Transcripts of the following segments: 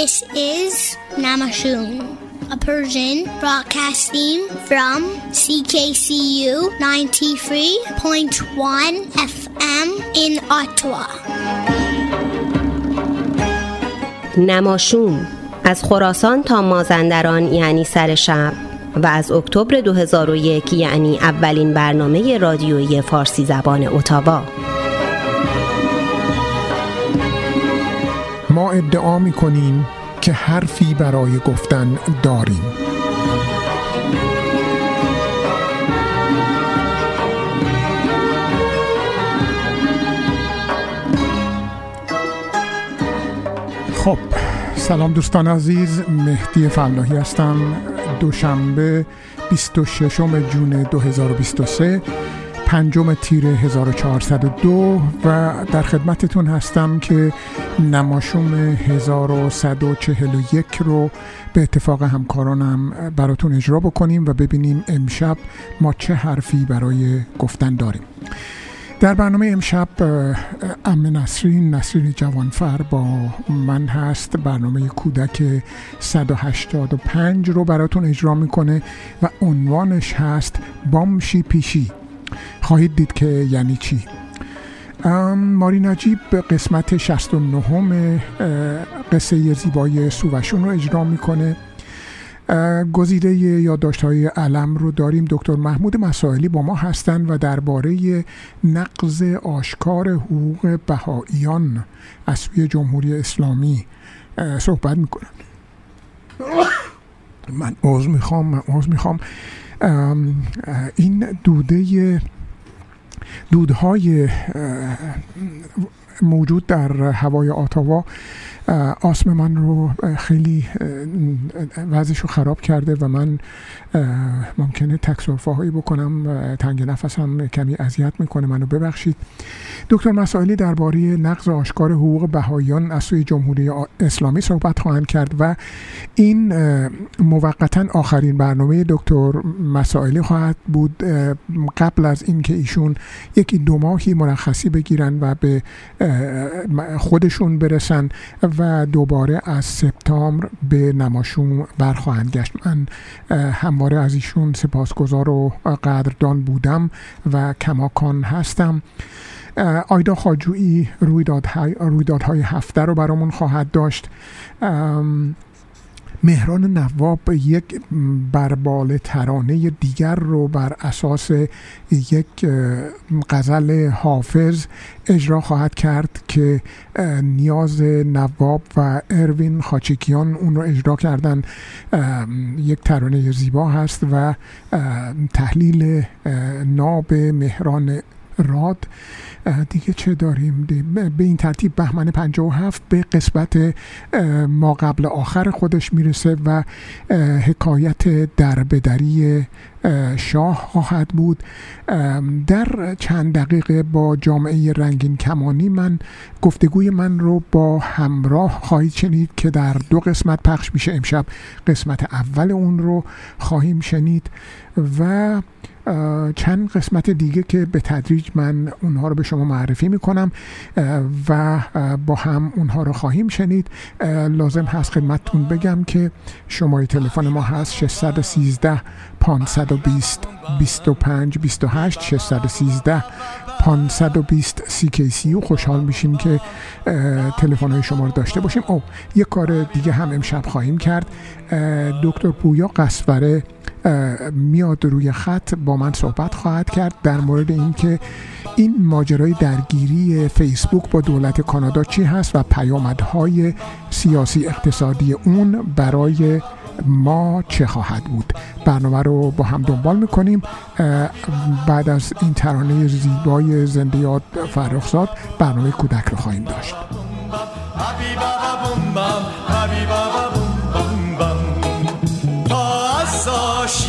This is Namashun, a Persian broadcasting from CKCU 93.1 FM in Ottawa. نماشوم از خراسان تا مازندران یعنی سر شب و از اکتبر 2001 یعنی اولین برنامه رادیویی فارسی زبان اتاوا ادعا می کنیم که حرفی برای گفتن داریم. خب سلام دوستان عزیز مهدی فلاحی هستم. دوشنبه 26 جون 2023 پنجم تیر 1402 و در خدمتتون هستم که نماشوم 1141 رو به اتفاق همکارانم براتون اجرا بکنیم و ببینیم امشب ما چه حرفی برای گفتن داریم. در برنامه امشب ام نسرین نسرین جوانفر با من هست. برنامه کودک 185 رو براتون اجرا می‌کنه و عنوانش هست بامشی پیشی. خواهید دید که یعنی چی. ماری نجیب قسمت 69 قصه زیبای سووشون رو اجرا می‌کنه. گزیده یادداشت های علم رو داریم. دکتر محمود مسائلی با ما هستند و درباره نقض آشکار حقوق بهاییان از سوی جمهوری اسلامی صحبت می‌کنن. من عوض می‌خوام من عوض می‌خوام. این دوده دودهای موجود در هوای آتاوا آسم من رو خیلی وضعش رو خراب کرده و من ممکنه تکسرفه هایی بکنم تنگ نفسم کمی اذیت می‌کنه منو ببخشید. دکتر مسائلی درباره نقض آشکار حقوق بهاییان از سوی جمهوری اسلامی صحبت خواهند کرد و این موقتا آخرین برنامه دکتر مسائلی خواهد بود قبل از اینکه ایشون یکی دو ماهی مرخصی بگیرن و به خودشون برسن و دوباره از سپتامبر به نماشون برخواهند گشت. من همواره از ایشون سپاسگزار و قدردان بودم و کماکان هستم. آیدا خاجویی رویدادهای, رویدادهای هفته رو برامون خواهد داشت. مهران نواب یک بربال ترانه دیگر رو بر اساس یک غزل حافظ اجرا خواهد کرد که نیاز نواب و اروین خاچکیان اون رو اجرا کردن. یک ترانه زیبا هست و تحلیل ناب مهران راد دیگه چه داریم؟ به این ترتیب بهمن 57 به قسمت ما قبل آخر خودش می‌رسه و حکایت دربدری شاه خواهد بود. در چند دقیقه با جامعه رنگین کمانی من گفتگوی من رو با همراه خواهید شنید که در دو قسمت پخش میشه. امشب قسمت اول اون رو خواهیم شنید و چند قسمت دیگه که به تدریج من اونها رو به شما معرفی می‌کنم و با هم اونها رو خواهیم شنید. لازم هست خدمتتون بگم که شماره تلفن ما هست 613 520 25 28 613 520 CKCU خوشحال میشیم که تلفن های شما رو داشته باشیم. او یک کار دیگه هم امشب خواهیم کرد. دکتر پویا قصوره میاد روی خط با من صحبت خواهد کرد در مورد اینکه این ماجرای درگیری فیسبوک با دولت کانادا چی هست و پیامدهای سیاسی اقتصادی اون برای ما چه خواهد بود. برنامه رو با هم دنبال می‌کنیم. بعد از این ترانه زیبای زنده یاد فرخزاد برنامه کودک رو خواهیم داشت.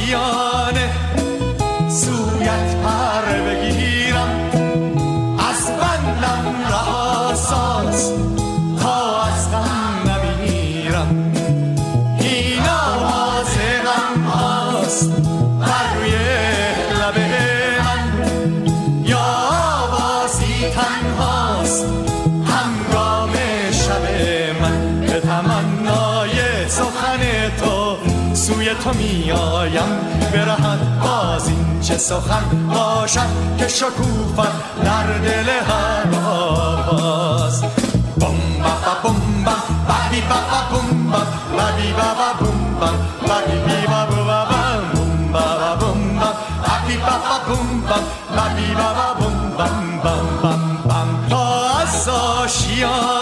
yeah چه سخن باشد که شکوفت در دل هر آواز بم با بم بم بی با بم بم بی با بم بم بی بی با بم بم با بم بم بی با بم بم بی با بم بم بم بم بم تا از آشیانه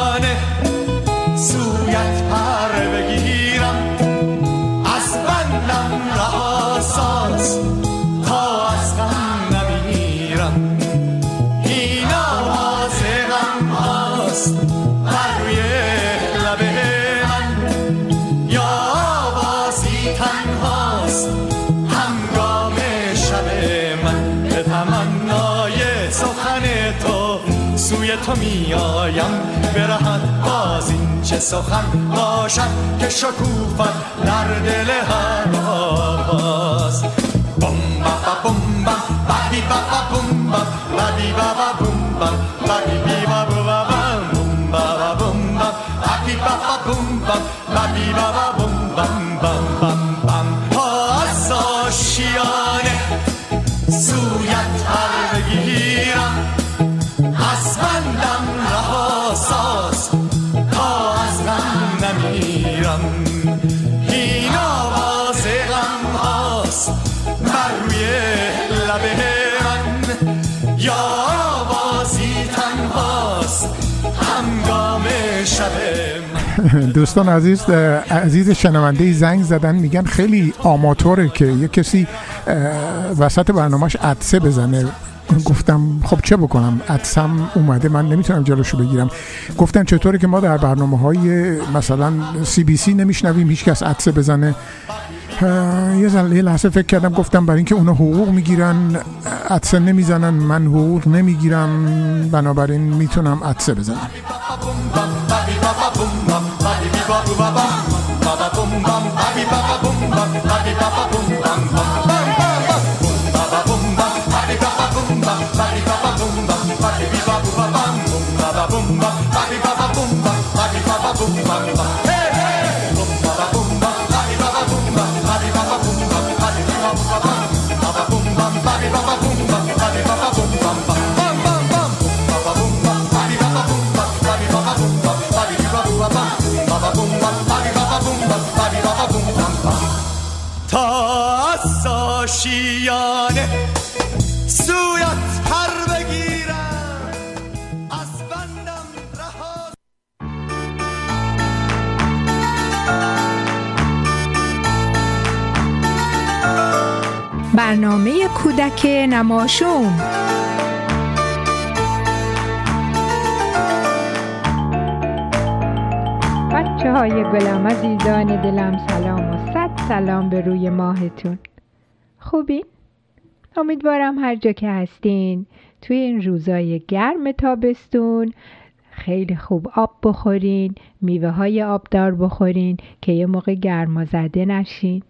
برهد باز این چه سخن باشد که شکوفت در دل هر آواز. بم با بم بم بی با بم بم بی با بم بم بی بی با با بم بم بی با بم بم بی با بم بم بم بم بم دوستان عزیز عزیز شنونده زنگ زدن میگن خیلی آماتوره که یه کسی وسط برنامهش عدسه بزنه. گفتم خب چه بکنم؟ عدسم اومده من نمی‌تونم جلوشو بگیرم. گفتن چطوره که ما در برنامه های مثلا سی بی سی نمیشنویم هیچ کس عدسه بزنه. یه یه لحظه فکر کردم گفتم برای اینکه اونا حقوق می‌گیرن عدسه نمی‌زنن من حقوق نمی‌گیرم. بنابراین می‌تونم عدسه بزنم. ba ba ba ba ba boom bam ba bi ba ba boom bam ba bi ba ba boom bam bam bam bam bam boom ba ba boom bam ba bi ba ba boom bam ba bi ba ba boom bam ba bi ba ba boom bam boom ba ba boom bam کودک نماشوم. بچه های گلم عزیزان دلم سلام و صد سلام به روی ماهتون. خوبین؟ امیدوارم هر جا که هستین توی این روزای گرم تابستون خیلی خوب آب بخورین میوه های آبدار بخورین که یه موقع گرما زده نشین.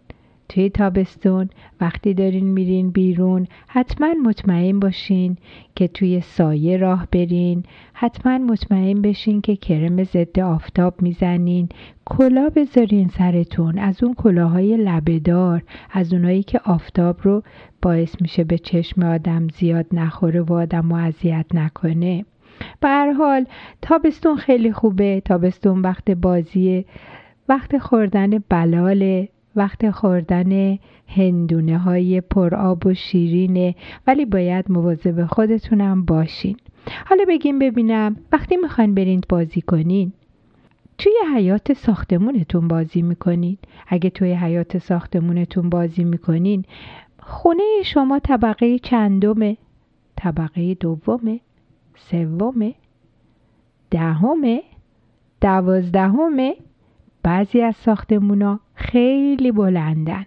توی تابستون. وقتی دارین میرین بیرون حتما مطمئن باشین که توی سایه راه برین. حتما مطمئن بشین که کرم ضد آفتاب می‌زنین. کلا بذارین سرتون از اون کلاهای لبهدار از اونایی که آفتاب رو باعث میشه به چشم آدم زیاد نخوره و آدم اذیت نکنه. به هر حال تابستون خیلی خوبه. تابستون وقت بازیه. وقت خوردن بلاله. وقت خوردن هندونه های پرآب و شیرینه ولی باید مواظب خودتونم باشین. حالا بگیم ببینم وقتی می‌خواین برین بازی کنین توی حیات ساختمونتون بازی می‌کنین؟ اگه توی حیات ساختمونتون بازی می‌کنین خونه شما طبقه چندمه؟ طبقه دومه؟ سومه؟ دهمه؟ دوازدهمه؟ بعضی از ساختمونا؟ خیلی بلندن.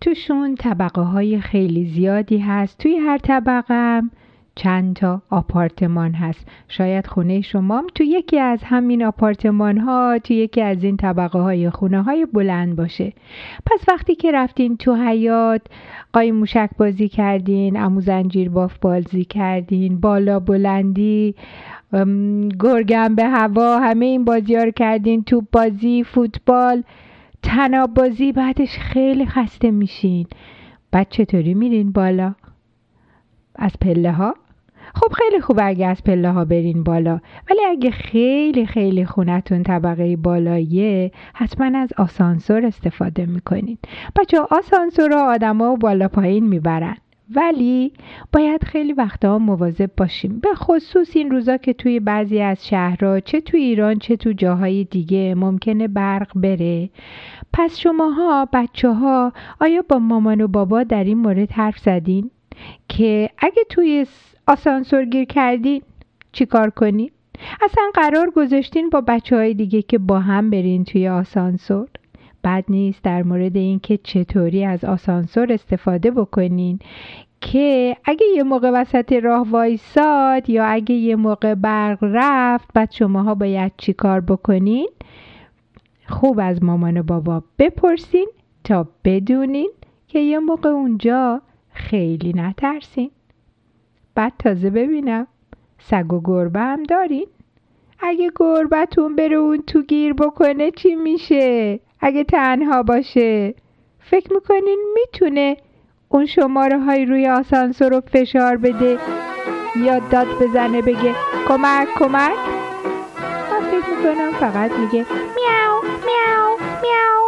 توشون طبقه های خیلی زیادی هست. توی هر طبقه هم چند تا آپارتمان هست. شاید خونه شما هم تو یکی از همین آپارتمان ها تو یکی از این طبقه های خونه های بلند باشه. پس وقتی که رفتین تو حیات قایم موشک بازی کردین امو زنجیر باف بازی کردین بالا بلندی گرگم به هوا همه این بازی ها رو کردین توپ بازی فوتبال. تناب بازی بعدش خیلی خسته میشین. بعد چطوری میرین بالا؟ از پله ها؟ خب خیلی خوبه اگه از پله ها برین بالا. ولی اگه خیلی خیلی خونتون طبقه بالاییه حتما از آسانسور استفاده می‌کنین. بچه آسانسور ها آدم ها بالا پایین می‌برن. ولی باید خیلی وقتها مواظب باشیم. به خصوص این روزا که توی بعضی از شهرها چه توی ایران چه تو جاهای دیگه ممکنه برق بره. پس شماها بچه ها آیا با مامان و بابا در این مورد حرف زدین؟ که اگه توی آسانسور گیر کردین چیکار کنین؟ اصلا قرار گذاشتین با بچه های دیگه که با هم برین توی آسانسور؟ بد نیست در مورد اینکه چطوری از آسانسور استفاده بکنین که اگه یه موقع وسط راه وایساد یا اگه یه موقع برق رفت بعد شماها باید چیکار بکنین؟ خوب از مامان و بابا بپرسین تا بدونین که یه موقع اونجا خیلی نترسین. بعد تازه ببینم سگ و گربه هم دارین؟ اگه گربتون بره اون تو گیر بکنه چی میشه؟ اگه تنها باشه؟ فکر می‌کنین می‌تونه اون شماره های روی آسانسور رو فشار بده؟ یا داد بزنه بگه کمک کمک؟ من فکر می‌کنم فقط میگه میاو میاو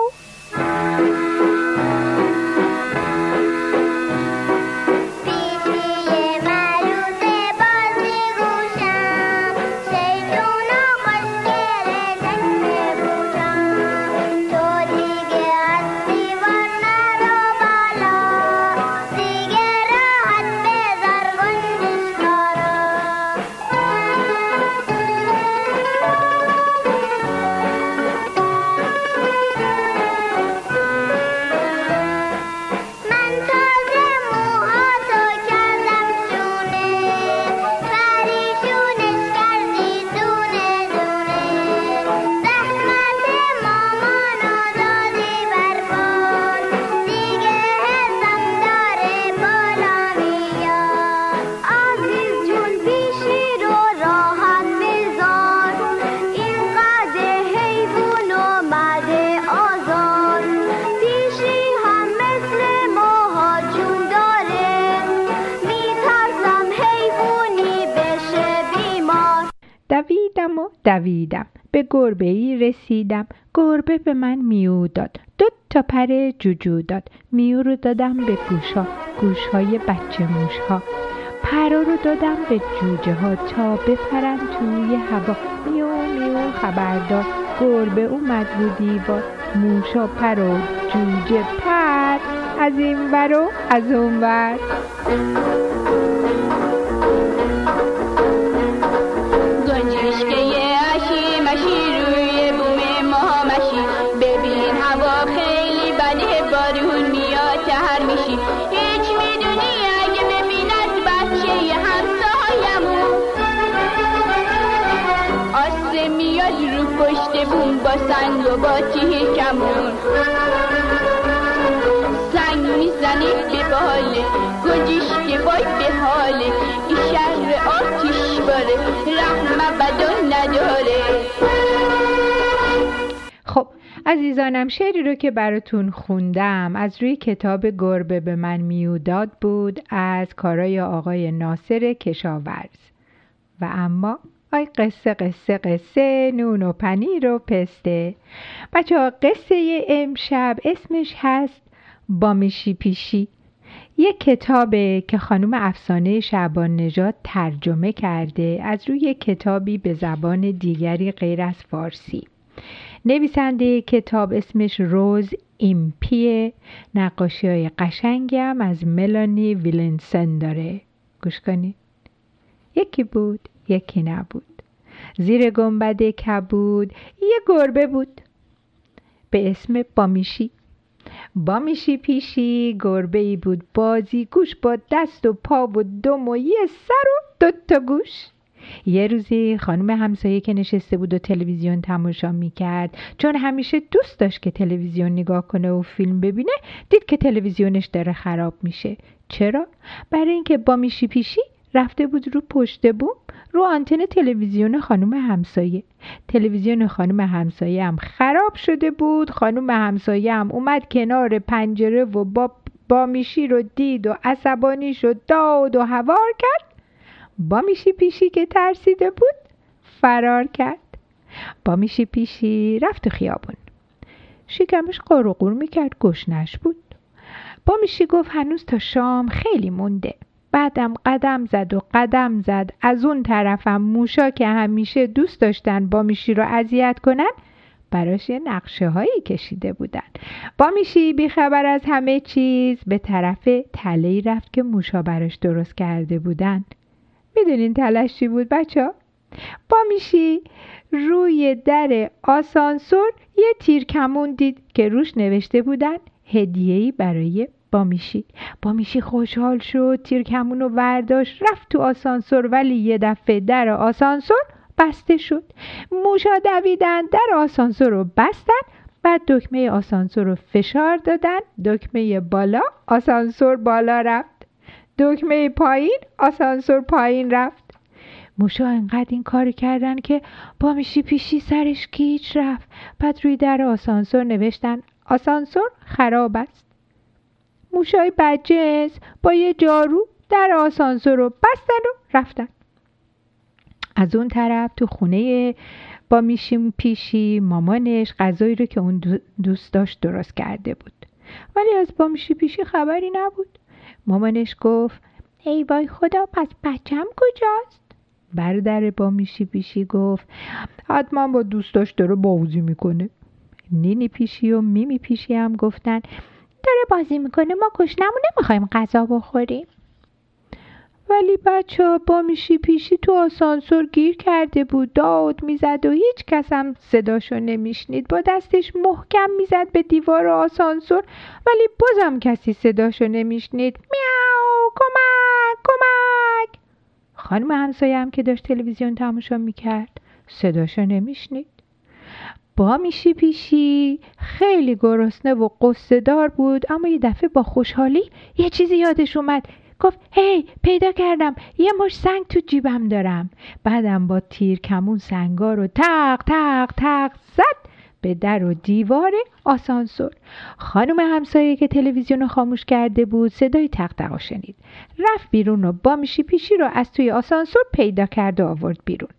دویدم. به گربه ای رسیدم. گربه به من میو داد. دو تا پر جوجو داد. میو رو دادم به گوشا گوشهای بچه موشها. پرا رو دادم به جوجه ها تا بپرن توی هوا. میو میو خبردار گربه اومد رو دیوار. موشا پر و جوجه پر. از این ور و از اون ور. بوم با سنگ و با تیه کمون. سنگ می‌زنه به باله گنجش که وای به حاله. این شهر آتیش باره رحم بدون نداره. خب عزیزانم شعری رو که براتون خوندم از روی کتاب گربه به من میوداد بود از کارای آقای ناصر کشاورز. و اما آی قصه قصه قصه نون و پنیر و پسته. بچه ها قصه امشب اسمش هست بامیشی پیشی. یک کتابه که خانم افسانه شعبان نژاد ترجمه کرده از روی کتابی به زبان دیگری غیر از فارسی. نویسنده کتاب اسمش روز ایمپیه. نقاشی های قشنگی هم از ملانی ویلنسن داره. گوش کنید یکی بود. یکی نبود. زیر گنبد کبود یه گربه بود. به اسم بامیشی. بامیشی پیشی گربه ای بود. بازی گوش با دست و پا و دم و یه سر و دوتا گوش. یه روزی خانم همسایه که نشسته بود و تلویزیون تماشا می‌کرد چون همیشه دوست داشت که تلویزیون نگاه کنه و فیلم ببینه دید که تلویزیونش داره خراب میشه. چرا؟ برای اینکه بامیشی پیشی رفته بود رو پشت بوم. رو آنتن تلویزیون خانم همسایه. تلویزیون خانم همسایه هم خراب شده بود. خانم همسایه هم اومد کنار پنجره و با بامیشی رو دید و عصبانی شد داد و هوار کرد. بامیشی پیشی که ترسیده بود فرار کرد. بامیشی پیشی رفت خیابون. شکمش قور می‌کرد گشنش بود. بامیشی گفت هنوز تا شام خیلی مونده. بعدم قدم زد و قدم زد. از اون طرفم موشا که همیشه دوست داشتن بامیشی رو اذیت کنن براش یه نقشه هایی کشیده بودن. با میشی بیخبر از همه چیز به طرف تله رفت که موشا براش درست کرده بودن. می‌دونین تلش چی بود بچه؟ با میشی روی در آسانسور یه تیر کمون دید که روش نوشته بودن هدیهی برای بامیشی بامیشی خوشحال شد تیر کمون رو ورداشت رفت تو آسانسور ولی یه دفعه در آسانسور بسته شد. موشا دویدن در آسانسور رو بستن بعد دکمه آسانسور رو فشار دادن. دکمه بالا آسانسور بالا رفت. دکمه پایین آسانسور پایین رفت. موشا انقدر این کار کردن که با میشی پیشی سرش کیچ رفت. بعد روی در آسانسور نوشتن آسانسور خراب است. موشای بدجنس با یه جارو در آسانسور رو بستن و رفتن. از اون طرف تو خونه با میشیم پیشی مامانش غذایی رو که اون دوست داشت درست کرده بود. ولی از با میشی پیشی خبری نبود. مامانش گفت ای وای خدا پس بچم کجاست؟ برادر با میشی پیشی گفت حتما با دوست داشت داره بازی می‌کنه. نینی پیشی و میمی پیشی هم گفتن داره بازی می‌کنه. ما کشنمون نمی‌خوایم غذا بخوریم. ولی بچه با میشی پیشی تو آسانسور گیر کرده بود. داد می‌زد و هیچ کس هم صداشو نمیشنید. با دستش محکم می‌زد به دیوار آسانسور. ولی بازم کسی صداشو نمیشنید. میاو کمک کمک. خانم همسایه هم که داشت تلویزیون تماشا می‌کرد صداشو نمیشنید. با میشی پیشی. خیلی گرسنه و قصه دار بود اما یه دفعه با خوشحالی یه چیزی یادش اومد. گفت هی پیدا کردم. یه مش سنگ تو جیبم دارم. بعدم با تیر کمون سنگا رو تق تق تق زد به در و دیوار آسانسور. خانم همسایه که تلویزیون رو خاموش کرده بود صدای تق شنید. رفت بیرون و با میشی پیشی رو از توی آسانسور پیدا کرد و آورد بیرون.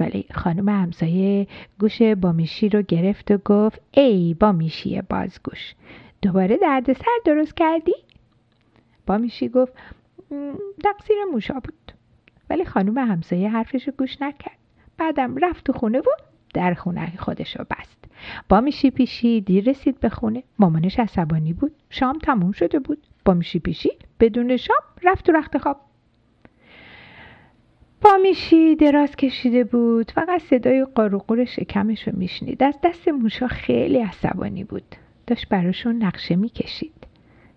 ولی خانم همسایه گوش بامیشی رو گرفت و گفت ای بامیشی بازگوش دوباره دردسر درست کردی؟ بامیشی گفت تقصیر موشا بود. ولی خانم همسایه حرفشو گوش نکرد. بعدم رفت تو خونه بود در خونه خودشو بست. بامیشی پیشی دیر رسید به خونه. مامانش عصبانی بود. شام تموم شده بود. بامیشی پیشی بدون شام رفت تو رخت خواب. بامیشی دراز کشیده بود. فقط صدای قاروقور شکمش رو میشنید. از دست موشا خیلی عصبانی بود. داشت براشون نقشه می‌کشید.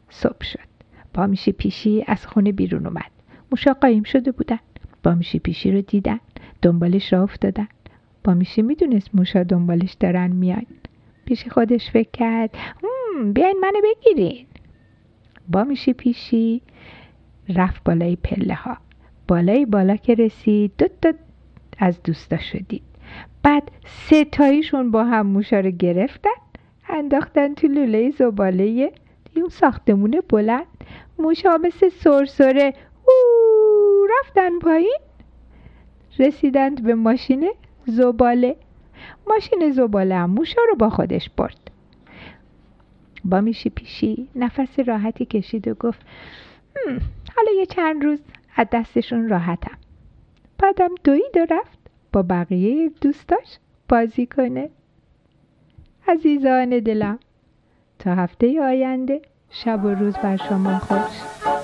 صبح شد. بامیشی پیشی از خونه بیرون اومد. موشا قایم شده بودن. بامیشی پیشی رو دیدن. دنبالش را افتادن. بامیشی می‌دونست موشا دنبالش دارن میان. پیش خودش فکر کرد. بیاین منو بگیرین. بامیشی پیشی رفت بالای پله ها بالای بالا که رسید دو تا از دوستا شدید. بعد سه تاییشون با هم موشا رو گرفتن انداختن تو لوله زباله اون ساختمون بلند. موشا مثل سرسره او رفتن پایین. رسیدند به ماشین زباله. ماشین زباله هم موشا رو با خودش برد. با میشی پیشی نفس راحتی کشید و گفت حالا یه چند روز از دستشون راحتم. بعدم دوید و رفت با بقیه دوستاش بازی کنه. عزیزان دلم تا هفته آینده شب و روز بر شما خوش.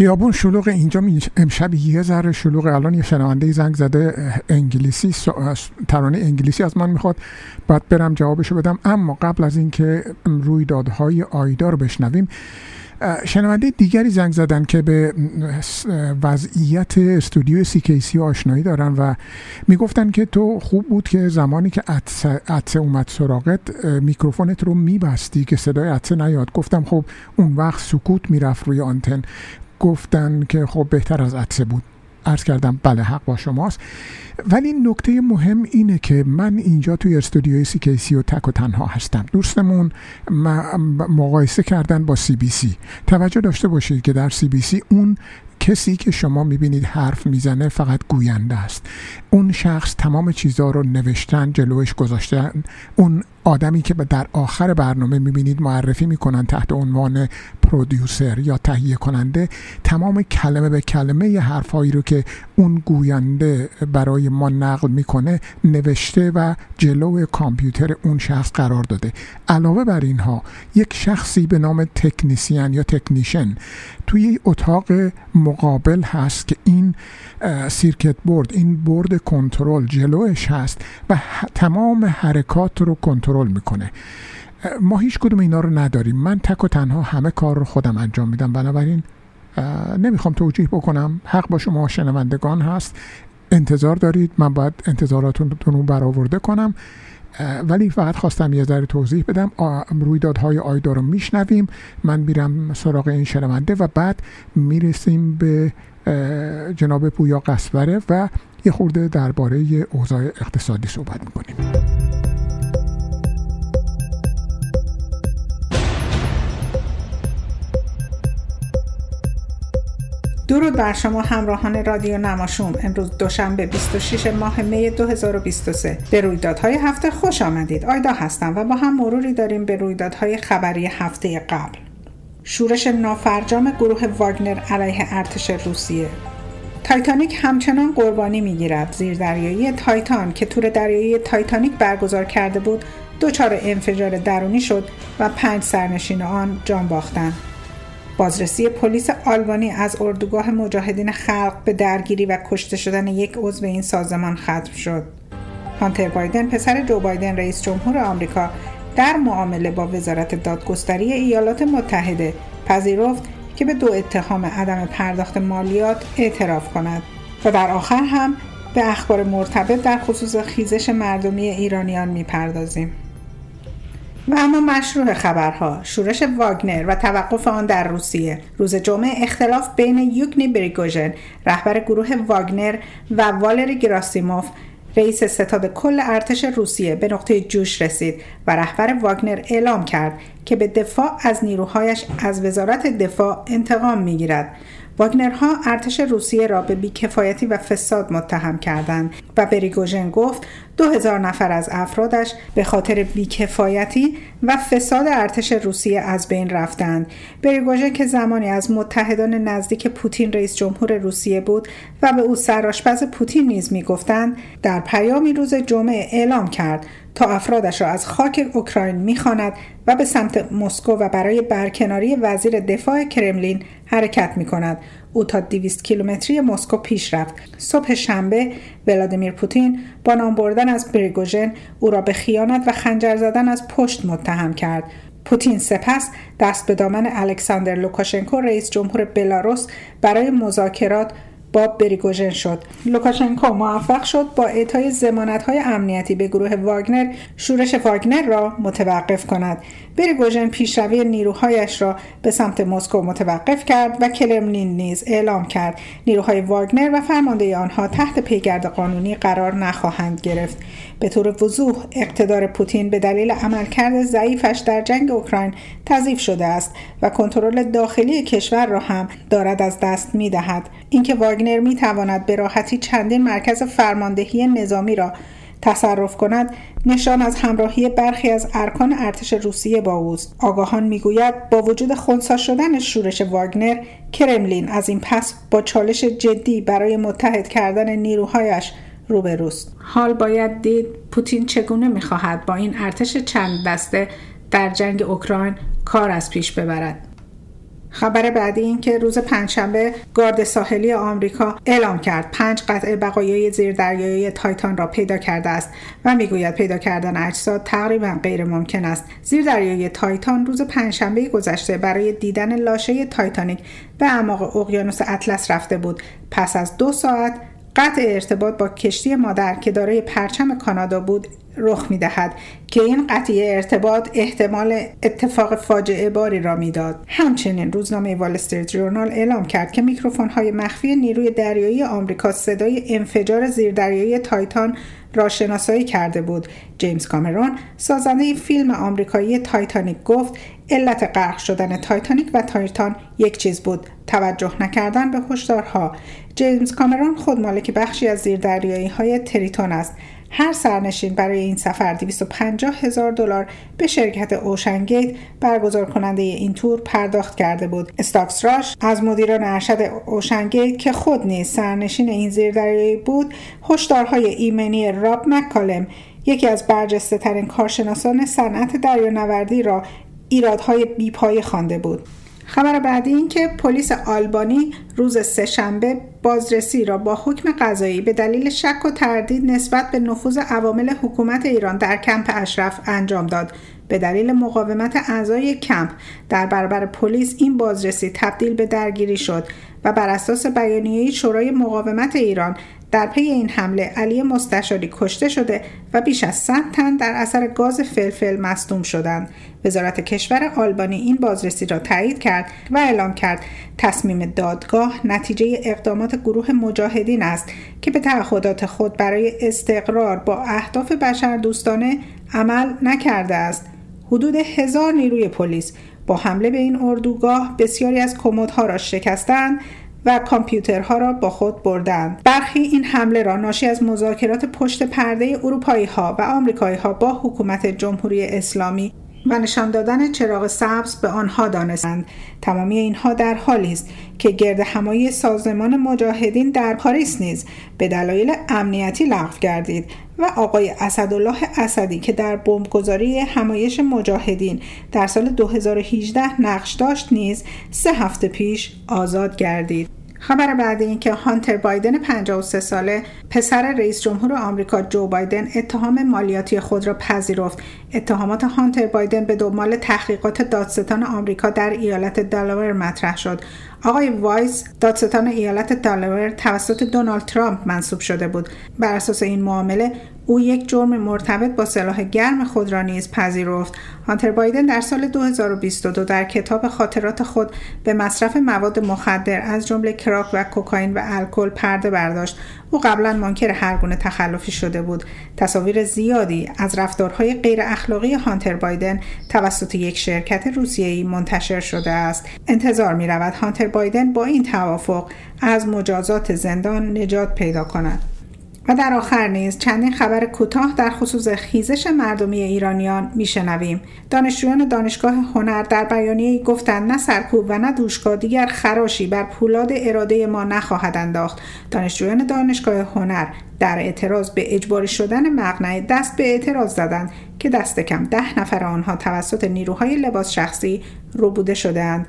خیابون شلوغ اینجا امشب یه ذره شلوغ الان یه شنونده زنگ زده انگلیسی ترانه انگلیسی از من می‌خواد. باید برم جوابشو بدم. اما قبل از اینکه رویدادهای آیدا رو بشنویم شنونده دیگری زنگ زدن که به وضعیت استودیو سی آشنایی دارن و می‌گفتن که تو خوب بود که زمانی که عطسه اومد سراغت میکروفونت رو میبستی که صدای عطسه نیاد. گفتم خب اون وقت سکوت می‌رفت روی آنتن. گفتن که خب بهتر از عطسه بود. عرض کردم بله حق با شماست. ولی نکته مهم اینه که من اینجا توی استودیوی سی کیسی و تک و تنها هستم. دوستمون مقایسه کردن با سی بی سی. توجه داشته باشید که در سی بی سی اون کسی که شما می‌بینید حرف می‌زنه فقط گوینده است. اون شخص تمام چیزها رو نوشتن جلوش گذاشتن اون آدمی که در آخر برنامه می‌بینید معرفی می‌کنن تحت عنوان پرودیوسر یا تهیه کننده تمام کلمه به کلمه ی حرفهایی رو که اون گوینده برای ما نقل می‌کنه نوشته و جلو کامپیوتر اون شخص قرار داده. علاوه بر اینها یک شخصی به نام تکنیسیان یا تکنیشن توی اتاق مقابل هست که این سیرکت برد این برد کنترل جلوش هست و تمام حرکات رو کنترل می‌کنه. ما هیچ کدوم اینا رو نداریم. من تک و تنها همه کار رو خودم انجام میدم. بنابراین نمی‌خوام توجیه بکنم. حق با شما شنوندگان هست. انتظار دارید. من باید انتظاراتون رو برآورده کنم. ولی فقط خواستم یه ذره توضیح بدم. رویدادهای آیدا رو میشنویم. من میرم سراغ این شنونده و بعد می‌رسیم به جناب پویا قصوره و یه خورده درباره اوضاع اقتصادی صحبت می‌کنیم. درود بر شما همراهان رادیو نماشوم. امروز دوشنبه 26 ماه می 2023 به رویدادهای هفته خوش آمدید. آیدا هستم و با هم مروری داریم به رویدادهای خبری هفته قبل. شورش نافرجام گروه واگنر علیه ارتش روسیه. تایتانیک همچنان قربانی می‌گیرد زیردریایی تایتان که تور دریایی تایتانیک برگزار کرده بود دچار انفجار درونی شد و پنج سرنشین آن جان باختند. بازرسی پلیس آلبانی از اردوگاه مجاهدین خلق به درگیری و کشته شدن یک عضو این سازمان ختم شد. هانتر بایدن پسر جو بایدن رئیس جمهور آمریکا در معامله با وزارت دادگستری ایالات متحده پذیرفت که به دو اتهام عدم پرداخت مالیات اعتراف کند و در آخر هم به اخبار مرتبط در خصوص خیزش مردمی ایرانیان می‌پردازیم. و اما مشروع خبرها شورش واگنر و توقف آن در روسیه. روز جمعه اختلاف بین یوگنی بریگوژن رهبر گروه واگنر و والری گراسیموف رئیس ستاد کل ارتش روسیه به نقطه جوش رسید و رهبر واگنر اعلام کرد که به دفاع از نیروهایش از وزارت دفاع انتقام می‌گیرد. واگنرها ارتش روسیه را به بیکفایتی و فساد متهم کردند و بریگوژن گفت دو هزار نفر از افرادش به خاطر بیکفایتی و فساد ارتش روسیه از بین رفتند. بریگوژن که زمانی از متحدان نزدیک پوتین رئیس جمهور روسیه بود و به او سرآشپز پوتین نیز می‌گفتند در پیامی روز جمعه اعلام کرد تا افرادش را از خاک اوکراین می‌خواند و به سمت مسکو و برای برکناری وزیر دفاع کرملین حرکت می کند. او تا 200 کیلومتری مسکو پیش رفت. صبح شنبه ولادیمیر پوتین با نام بردن از پریگوژین او را به خیانت و خنجر زدن از پشت متهم کرد. پوتین سپس دست به دامن الکساندر لوکاشنکو رئیس جمهور بلاروس برای مذاکرات با پریگوژین شد. لوکاشنکو موفق شد با اعطای های امنیتی به گروه واگنر شورش واگنر را متوقف کند. پریگوژین پیشروی نیروهایش را به سمت مسکو متوقف کرد و کرملین نیز اعلام کرد نیروهای واگنر و فرمانده آنها تحت پیگرد قانونی قرار نخواهند گرفت به طور وضوح اقتدار پوتین به دلیل عملکرد ضعیفش در جنگ اوکراین تضعیف شده است و کنترل داخلی کشور را هم دارد از دست می دهد. اینکه واگنر می تواند به راحتی چندین مرکز فرماندهی نظامی را تصرف کند نشان از همراهی برخی از ارکان ارتش روسیه با اوست. آگاهان می‌گوید با وجود خونسا شدن شورش واگنر کرملین از این پس با چالش جدی برای متحد کردن نیروهایش روبروست حال باید دید پوتین چگونه می‌خواهد با این ارتش چند دسته در جنگ اوکراین کار از پیش ببرد. خبر بعدی این که روز پنجشنبه گارد ساحلی آمریکا اعلام کرد پنج قطعه بقایای زیردریایی تایتان را پیدا کرده است و می‌گوید پیدا کردن اجساد تقریبا غیر ممکن است. زیردریایی تایتان روز پنجشنبه گذشته برای دیدن لاشه تایتانیک به اعماق اقیانوس اطلس رفته بود. پس از دو ساعت قطع ارتباط با کشتی مادر که دارای پرچم کانادا بود رخ می دهد که این قطعی ارتباط احتمال اتفاق فاجعه باری را می‌داد. همچنین روزنامه وال استریت جورنال اعلام کرد که میکروفون های مخفی نیروی دریایی آمریکا صدای انفجار زیردریایی تایتان را شناسایی کرده بود. جیمز کامرون سازنده فیلم آمریکایی تایتانیک گفت علت غرق شدن تایتانیک و تایتان یک چیز بود توجه نکردن به هشدارها. جیمز کامرون خود مالک بخشی از زیردریایی های تریتون است. هر سرنشین برای این سفر 250 هزار دلار به شرکت اوشنگیت برگزار کننده این تور پرداخت کرده بود. استاکس راش از مدیران ارشد اوشنگیت که خود نیز سرنشین این زیردریایی بود، هشدارهای ایمنی راب مک‌کالم یکی از برجسته ترین کارشناسان صنعت دریانوردی را ایرادهای بی‌پایه خوانده بود. خبر بعدی این که پلیس آلبانی روز سه‌شنبه بازرسی را با حکم قضایی به دلیل شک و تردید نسبت به نفوذ عوامل حکومت ایران در کمپ اشرف انجام داد. به دلیل مقاومت اعضای کمپ در برابر پلیس این بازرسی تبدیل به درگیری شد. و بر اساس بیانیه شورای مقاومت ایران در پی این حمله علی مستشاری کشته شده و بیش از 100 تن در اثر گاز فلفل مصدوم شدند. وزارت کشور آلبانی این بازرسی را تایید کرد و اعلام کرد تصمیم دادگاه نتیجه اقدامات گروه مجاهدین است که به تعهدات خود برای استقرار با اهداف بشر دوستانه عمل نکرده است. حدود هزار نیروی پلیس با حمله به این اردوگاه بسیاری از کمدها را شکستند و کامپیوترها را با خود بردند. برخی این حمله را ناشی از مذاکرات پشت پرده اروپایی ها و آمریکایی ها با حکومت جمهوری اسلامی و نشان دادن چراغ سبز به آنها دانستند. تمامی اینها در حالی است که گرد همایی سازمان مجاهدین در پاریس نیز به دلایل امنیتی لغو گردید و آقای اسدالله اسدی که در بمبگذاری همایش مجاهدین در سال 2018 نقش داشت نیز سه هفته پیش آزاد گردید. خبر بعدی این که هانتر بایدن 53 ساله پسر رئیس جمهور آمریکا جو بایدن اتهام مالیاتی خود را پذیرفت. اتهامات هانتر بایدن به دنبال تحقیقات دادستان آمریکا در ایالت دلاور مطرح شد. آقای وایس دادستان ایالت دلاور توسط دونالد ترامپ منصوب شده بود. بر اساس این معامله او یک جرم مرتبط با سلاح گرم خود را نیز پذیرفت. هانتر بایدن در سال 2022 در کتاب خاطرات خود به مصرف مواد مخدر از جمله کراک و کوکائین و الکل پرده برداشت. او قبلا منکر هر گونه تخلفی شده بود. تصاویر زیادی از رفتارهای غیر اخلاقی هانتر بایدن توسط یک شرکت روسیه‌ای منتشر شده است. انتظار می رود هانتر بایدن با این توافق از مجازات زندان نجات پیدا کند. و در آخر نیز چندین خبر کوتاه در خصوص خیزش مردمی ایرانیان میشنویم. دانشجویان دانشگاه هنر در بیانیه گفتند نه سرکوب و نه دوشگاه دیگر خراشی بر پولاد اراده ما نخواهد انداخت. دانشجویان دانشگاه هنر در اعتراض به اجباری شدن مقنعه دست به اعتراض زدند که دست کم ده نفر آنها توسط نیروهای لباس شخصی ربوده شده‌اند.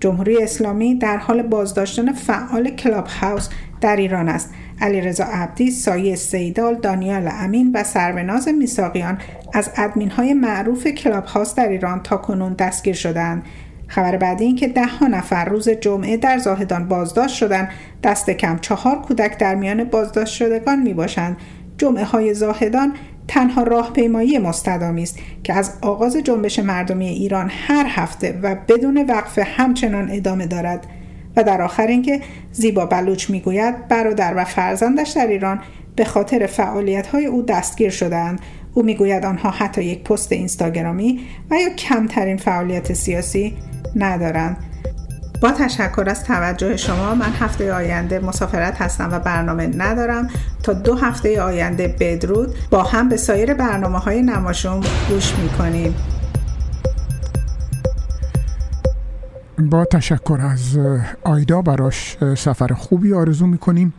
جمهوری اسلامی در حال بازداشتن فعال کلاب هاوس در ایران است. علیرضا عبدی، سایه سیدال، دانیال امین و سروناز میثاقیان از ادمین های معروف کلاب هاوس در ایران تا کنون دستگیر شدند. خبر بعدی این که ده ها نفر روز جمعه در زاهدان بازداشت شدند. دست کم چهار کودک در میان بازداشت شدگان می باشند جمعه های زاهدان تنها راهپیمایی مستدامی است که از آغاز جنبش مردمی ایران هر هفته و بدون وقفه همچنان ادامه دارد. و در آخر اینکه زیبا بلوچ می‌گوید برادر و فرزندش در ایران به خاطر فعالیت های او دستگیر شدند او می‌گوید آنها حتی یک پست اینستاگرامی و یا کمترین فعالیت سیاسی ندارند. با تشکر از توجه شما من هفته آینده مسافرت هستم و برنامه ندارم. تا دو هفته آینده بدرود. با هم به سایر برنامه های نماشوم گوش می‌کنیم. با تشکر از آیدا براش سفر خوبی آرزو می‌کنیم.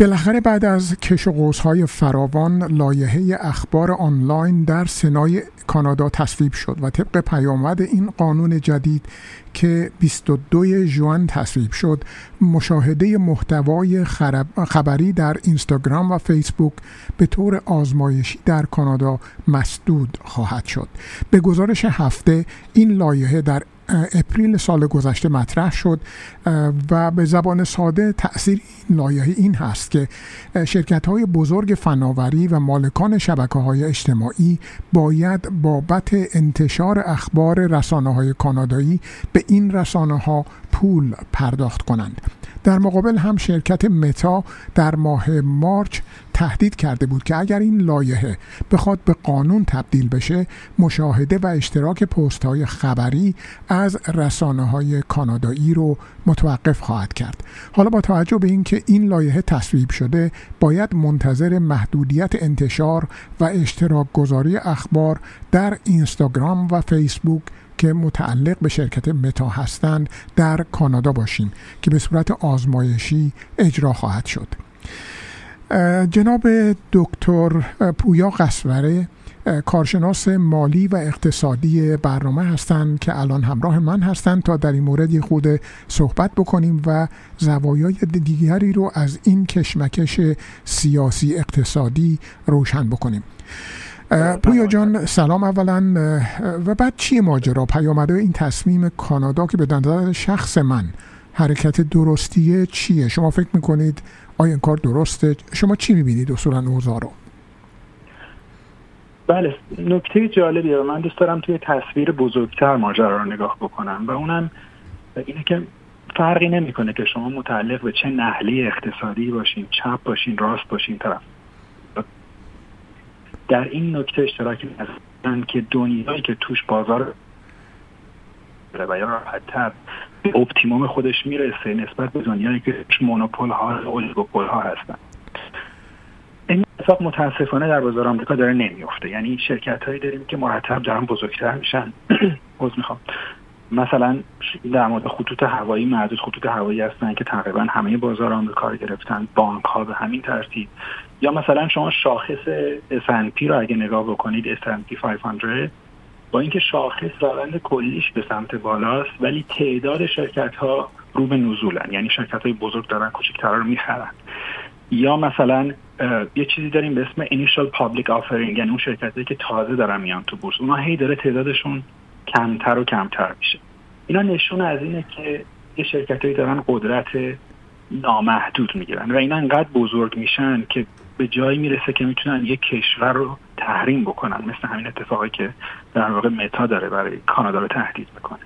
بالاخره بعد از کش و قوس‌های فراوان لایحه اخبار آنلاین در سنای کانادا تصویب شد و طبق پیامد این قانون جدید که 22 ژوئن تصویب شد مشاهده محتوای خبری در اینستاگرام و فیسبوک به طور آزمایشی در کانادا مسدود خواهد شد. به گزارش هفته این لایحه در اپریل سال گذشته مطرح شد و به زبان ساده تاثیر این لایحه این هست که شرکت های بزرگ فناوری و مالکان شبکه های اجتماعی باید بابت انتشار اخبار رسانه های کانادایی به این رسانه ها پول پرداخت کنند. در مقابل هم شرکت متا در ماه مارچ تهدید کرده بود که اگر این لایحه بخواد به قانون تبدیل بشه مشاهده و اشتراک پست های خبری از رسانه های کانادایی رو متوقف خواهد کرد. حالا با توجه به اینکه این لایحه تصویب شده باید منتظر محدودیت انتشار و اشتراک گذاری اخبار در اینستاگرام و فیسبوک که متعلق به شرکت متا هستند در کانادا باشیم که به صورت آزمایشی اجرا خواهد شد. جناب دکتر پویا قصوره کارشناس مالی و اقتصادی برنامه هستند که الان همراه من هستند تا در این مورد خود صحبت بکنیم و زوایای دیگری رو از این کشمکش سیاسی اقتصادی روشن بکنیم. پویا جان سلام اولا. و بعد چیه ماجرا؟ پیامده این تصمیم کانادا که به نظر شخص من حرکت درستیه چیه؟ شما فکر می‌کنید آیا این کار درسته؟ شما چی می‌بینید اصولا اوضاع رو؟ بله نکته جالبیه. من دوست دارم توی تصویر بزرگتر ماجرا رو نگاه بکنم و اونم اینه که فرقی نمی‌کنه که شما متعلق به چه نحلی اقتصادی باشین چپ باشین راست باشین طرف. در این نکته اشتراک هستن که دنیایی که توش بازار و یا راحتتر اپتیموم خودش می‌رسه نسبت به دنیایی که مونوپول ها اولیگوپول ها هستن. این اتفاق متاسفانه در بازار آمریکا داره نمیفته یعنی شرکت هایی داریم که مرتب دارن بزرگتر میشن. عذر می‌خوام. مثلا در مورد خطوط هوایی معدود خطوط هوایی هستن که تقریبا همه بازار آمریکا رو گرفتن. بانک ها به همین ترتیب. یا مثلا شما شاخص S&P رو اگه نگاه بکنید S&P 500 با اینکه شاخص روند کلیش به سمت بالاست ولی تعداد شرکت ها رو به نزولن. یعنی شرکت های بزرگ دارن کوچکترها رو می‌خرن. یا مثلا یه چیزی داریم به اسم initial public offering یعنی اون شرکت که تازه دارن میان تو بورس. اونها هی داره تعدادشون کمتر و کمتر میشه. اینا نشون از اینه که یه شرکت هایی دارن قدرت نامحدود می‌گیرن و اینا انقدر بزرگ میشن که به جایی می‌رسه که می‌تونن یک کشور رو تحریم بکنن مثل همین اتفاقی که در واقع متا داره برای کانادا رو تهدید می‌کنه.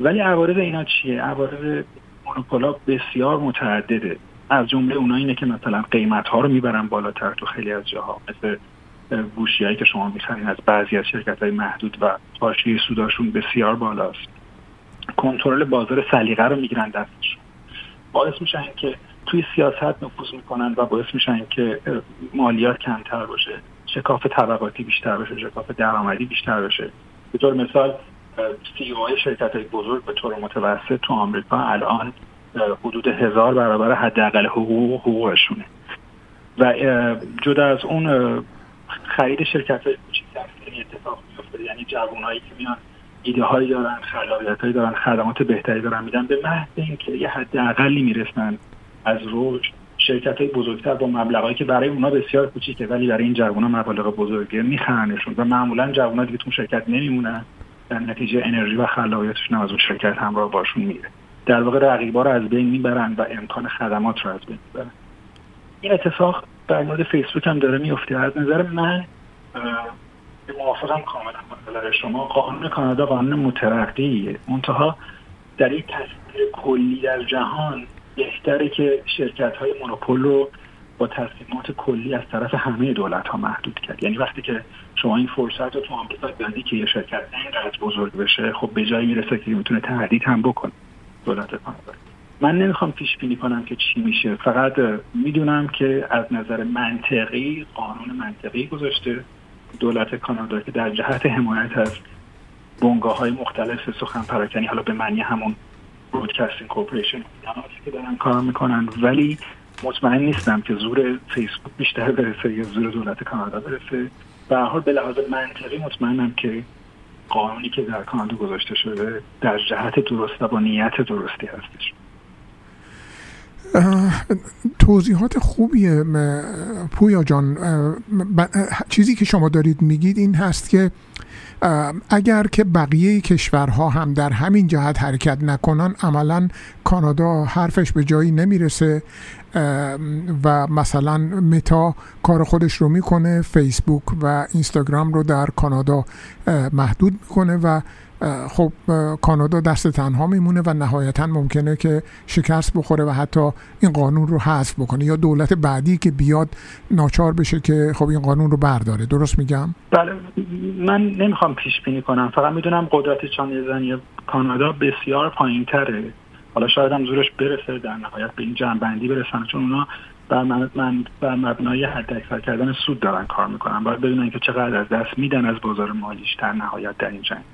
ولی عوارض اینا چیه؟ عوارض مونوپولا بسیار متعدده. از جمله اونا اینه که مثلا قیمت ها رو می‌برن بالاتر تو خیلی از جاها. مثل گوشی که شما می‌خرین از بعضی از شرکت های محدود و حاشیه سوداشون بسیار بالاست. کنترل بازار سلیقه رو می‌گیرن دستشون. باعث میشن که توی سیاست نفوذ می‌کنن و باعث میشن که مالیات کمتر باشه شکاف طبقاتی بیشتر بشه شکاف درآمدی بیشتر بشه به طور مثال سی او شرکت های بزرگ به طور متوسط تو آمریکا الان حدود هزار برابر حداقل حقوق حقوقشونه. و جدا از اون خرید شرکت های کوچیک‌تر اتفاق میفته یعنی جوانایی که میان ایده هایی دارن خلاقیت هایی دارن خدمات بهتری دارن میدن. به محض اینکه یه حد اقلی می‌رسن از رشد شرکت های بزرگتر با مبلغایی که برای اونا بسیار کوچیکه ولی برای این جوونا مبالغ بزرگه میخرنشون و معمولا جوونا دیگه تو شرکت نمیمونن. در نتیجه انرژی و خلاقیتشون از اون شرکت همراه باشون میره. در واقع رقیبا رو از بین می‌برن و امکان خدمات رو از بین می‌برن. این اتفاق در مورد فیسبوک هم داره میفته. از نظر من موافقم کاملا با شما. قانون کانادا قانون مترقیه. منتها در یک تصویر کلی در جهان بهتره که شرکت های مونوپول رو با تصمیمات کلی از طرف همه دولت ها محدود کرد. یعنی وقتی که شما این فرصت رو تو آمریکا بندی که یه شرکت اینقدر بزرگ بشه خب به جایی می‌رسه که می‌تونه تهدید هم بکنه دولت کانادا. من نمی‌خوام پیش بینی کنم که چی میشه. فقط می‌دونم که از نظر منطقی قانون منطقی گذاشته دولت کانادا که در جهت حمایت از بنگاه های مختلف سخن پراکنی حالا به معنی همون برودکستینگ کورپوریشن که دارن کار می‌کنن. ولی مطمئن نیستم که زور فیسبوک بیشتر برسه یا زور دولت کانادا برسه. به حال به لحاظ منطقی مطمئنم که قانونی که در کانادا گذاشته شده در جهت درست و با نیت درستی هستش. توضیحات خوبیه پویا جان چیزی که شما دارید میگید این هست که اگر که بقیه کشورها هم در همین جهت حرکت نکنن عملا کانادا حرفش به جایی نمی‌رسه. و مثلا متا کار خودش رو می‌کنه فیسبوک و اینستاگرام رو در کانادا محدود می‌کنه و خب کانادا دست تنها میمونه و نهایتا ممکنه که شکست بخوره و حتی این قانون رو حذف بکنه یا دولت بعدی که بیاد ناچار بشه که خب این قانون رو برداره. درست میگم؟ بله من نمی‌خوام پیش بینی کنم. فقط می‌دونم قدرت چانه زنی کانادا بسیار پایین تره حالا شاید هم زورش برسه در نهایت به این جنبندی برسن چون اونا بر, من بر مبنای حد اکثر کردن سود دارن کار می‌کنن. باید بدونن که چقدر از دست میدن از بازار مالیش در نهایت در این جنگ.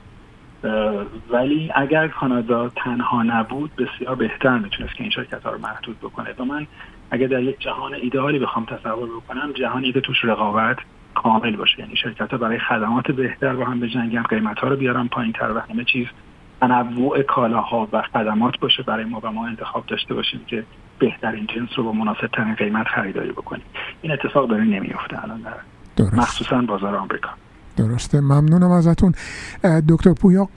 ولی اگر کانادا تنها نبود بسیار بهتر می‌تونست که این شرکت ها رو محدود بکنه. و من اگر در یک جهان ایدئالی بخوام تصور بکنم جهانی که توش رقابت کامل باشه. یعنی شرکت ها برای خدمات بهتر با هم بجنگن قیمت ها رو بیارن پایین تر و همه چیز تنوع کالاها و خدمات باشه برای ما و ما انتخاب داشته باشیم که بهترین جنس رو با مناسب ترین قیمت خریداری بکنیم. این اتفاق داره نمیفته الان در مخصوصا بازار آمریکا. درسته. ممنونم ازتون. دکتر پویا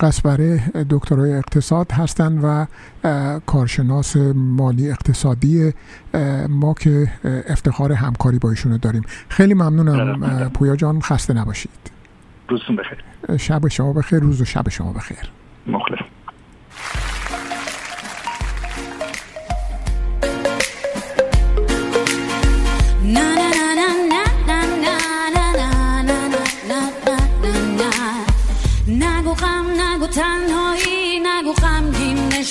قصبره دکترای اقتصاد هستند و کارشناس مالی اقتصادی ما که افتخار همکاری با ایشونو داریم. خیلی ممنونم پویا جان. خسته نباشید. روزتون بخیر. شب شما بخیر روز و شب شما بخیر. مخلص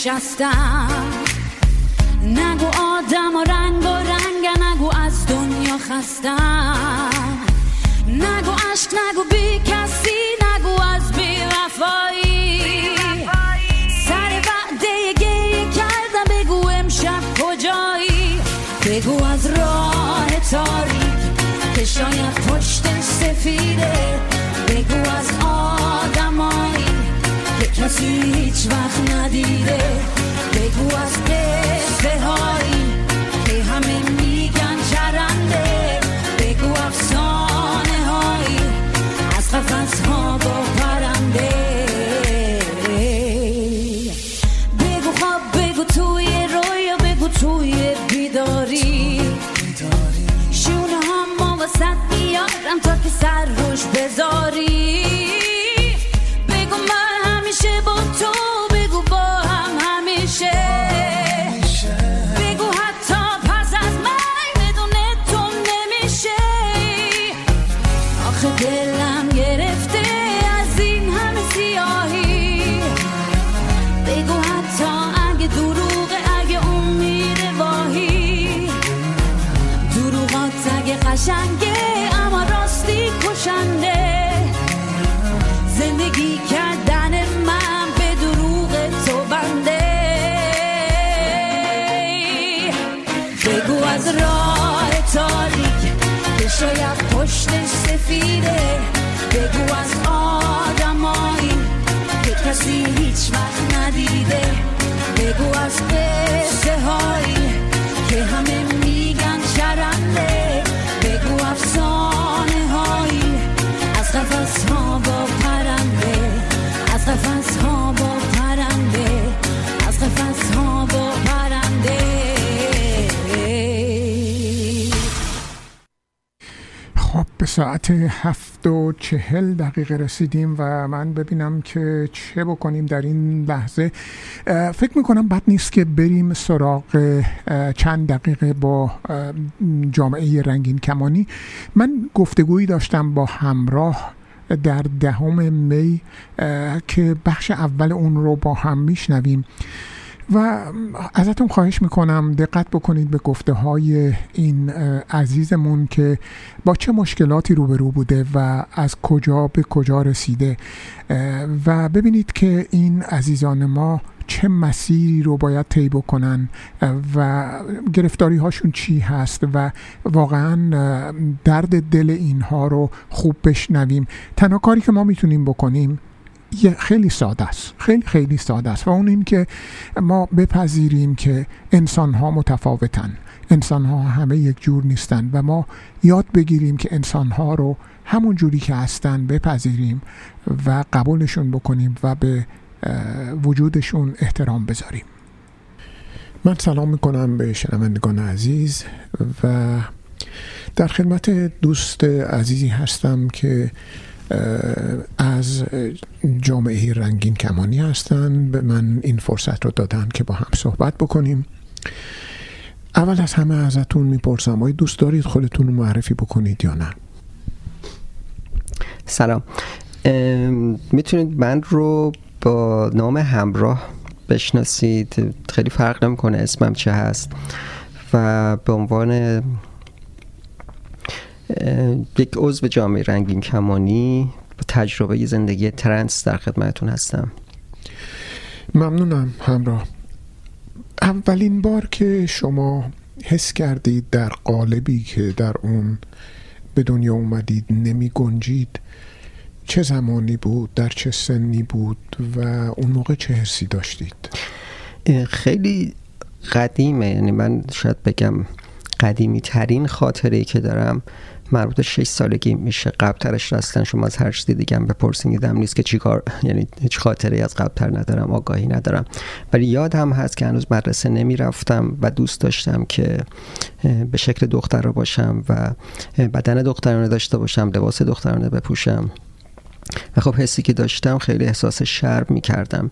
نشستم. نگو آدم و رنگ و رنگ نگو از دنیا خستم. نگو عشق نگو بی کسی نگو از بی وفایی. سر وعده گریه کردم بگو امشب کجایی؟ بگو از راه تاریک که شاید پشت سفیده. بگو از آدمایی کسی هیچ وقت ندیده. بگو از قصه هایی که همه میگن چرنده. بگو افسانه هایی از قفص ها با پرنده. به ساعت هفت و چهل دقیقه رسیدیم و من ببینم که چه بکنیم در این لحظه. فکر می‌کنم بد نیست که بریم سراغ چند دقیقه با جامعه رنگین کمانی. من گفتگویی داشتم با همراه در دهم می که بخش اول اون رو با هم میشنویم. و ازتون خواهش می‌کنم دقت بکنید به گفته های این عزیزمون که با چه مشکلاتی روبرو بوده و از کجا به کجا رسیده. و ببینید که این عزیزان ما چه مسیری رو باید طی بکنن و گرفتاری هاشون چی هست و واقعا درد دل اینها رو خوب بشنویم. تنها کاری که ما می‌تونیم بکنیم خیلی ساده است. خیلی خیلی ساده است. و اون این که ما بپذیریم که انسان ها متفاوتن. انسان ها همه یک جور نیستن و ما یاد بگیریم که انسان ها رو همون جوری که هستن بپذیریم و قبولشون بکنیم و به وجودشون احترام بذاریم. من سلام می‌کنم به شنوندگان عزیز و در خدمت دوست عزیزی هستم که از جامعه رنگین کمانی هستند به من این فرصت رو دادن که با هم صحبت بکنیم. اول از همه ازتون می‌پرسم آیا دوست دارید خودتون رو معرفی بکنید یا نه؟ سلام. می‌تونید من رو با نام همراه بشناسید. خیلی فرق نمی‌کنه اسمم چه هست. و به عنوان یک عضو جامعه رنگین کمانی با تجربه زندگی ترنس در خدمتون هستم. ممنونم همراه. اولین بار که شما حس کردید در قالبی که در اون به دنیا اومدید نمی گنجید چه زمانی بود؟ در چه سنی بود؟ و اون موقع چه حسی داشتید؟ خیلی قدیمه. یعنی من شاید بگم قدیمی ترین خاطره که دارم مربوط 6 سالگی میشه قبلترش اصلا شما از هر چیزی دیگه بپرسیدم نیست که چیکار یعنی هیچ خاطره از قبلتر ندارم آگاهی ندارم. ولی یادم هست که هنوز مدرسه نمی‌رفتم و دوست داشتم که به شکل دختر باشم و بدن دخترانه داشته باشم لباس دخترانه بپوشم. و خب حسی که داشتم خیلی احساس شرم می کردم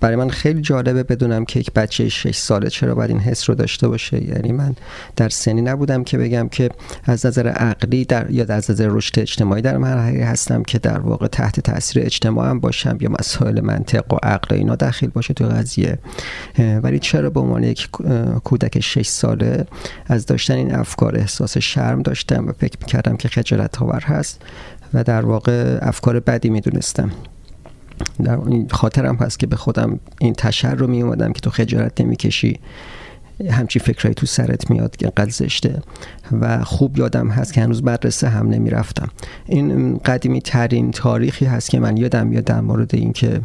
برای من خیلی جالبه بدونم که یک بچه 6 ساله چرا باید این حس رو داشته باشه. یعنی من در سنی نبودم که بگم که از نظر عقلی در یا از نظر رشد اجتماعی در مرحله هستم که در واقع تحت تاثیر اجتماع هم باشم یا مسائل منطق و عقل اینا داخل باشه تو قضیه. ولی چرا به عنوان یک کودک 6 ساله از داشتن این افکار احساس شرم داشتم و فکر می‌کردم که خجالت آور هست؟ و در واقع افکار بدی می‌دونستم. در خاطرم هست که به خودم این تشر رو می اومدم که تو خجالت نمی‌کشی. همچی فکرهایی تو سرت میاد که قد زشته. و خوب یادم هست که هنوز مدرسه هم نمی‌رفتم. این قدیمی ترین تاریخی هست که من یادم میاد در مورد اینکه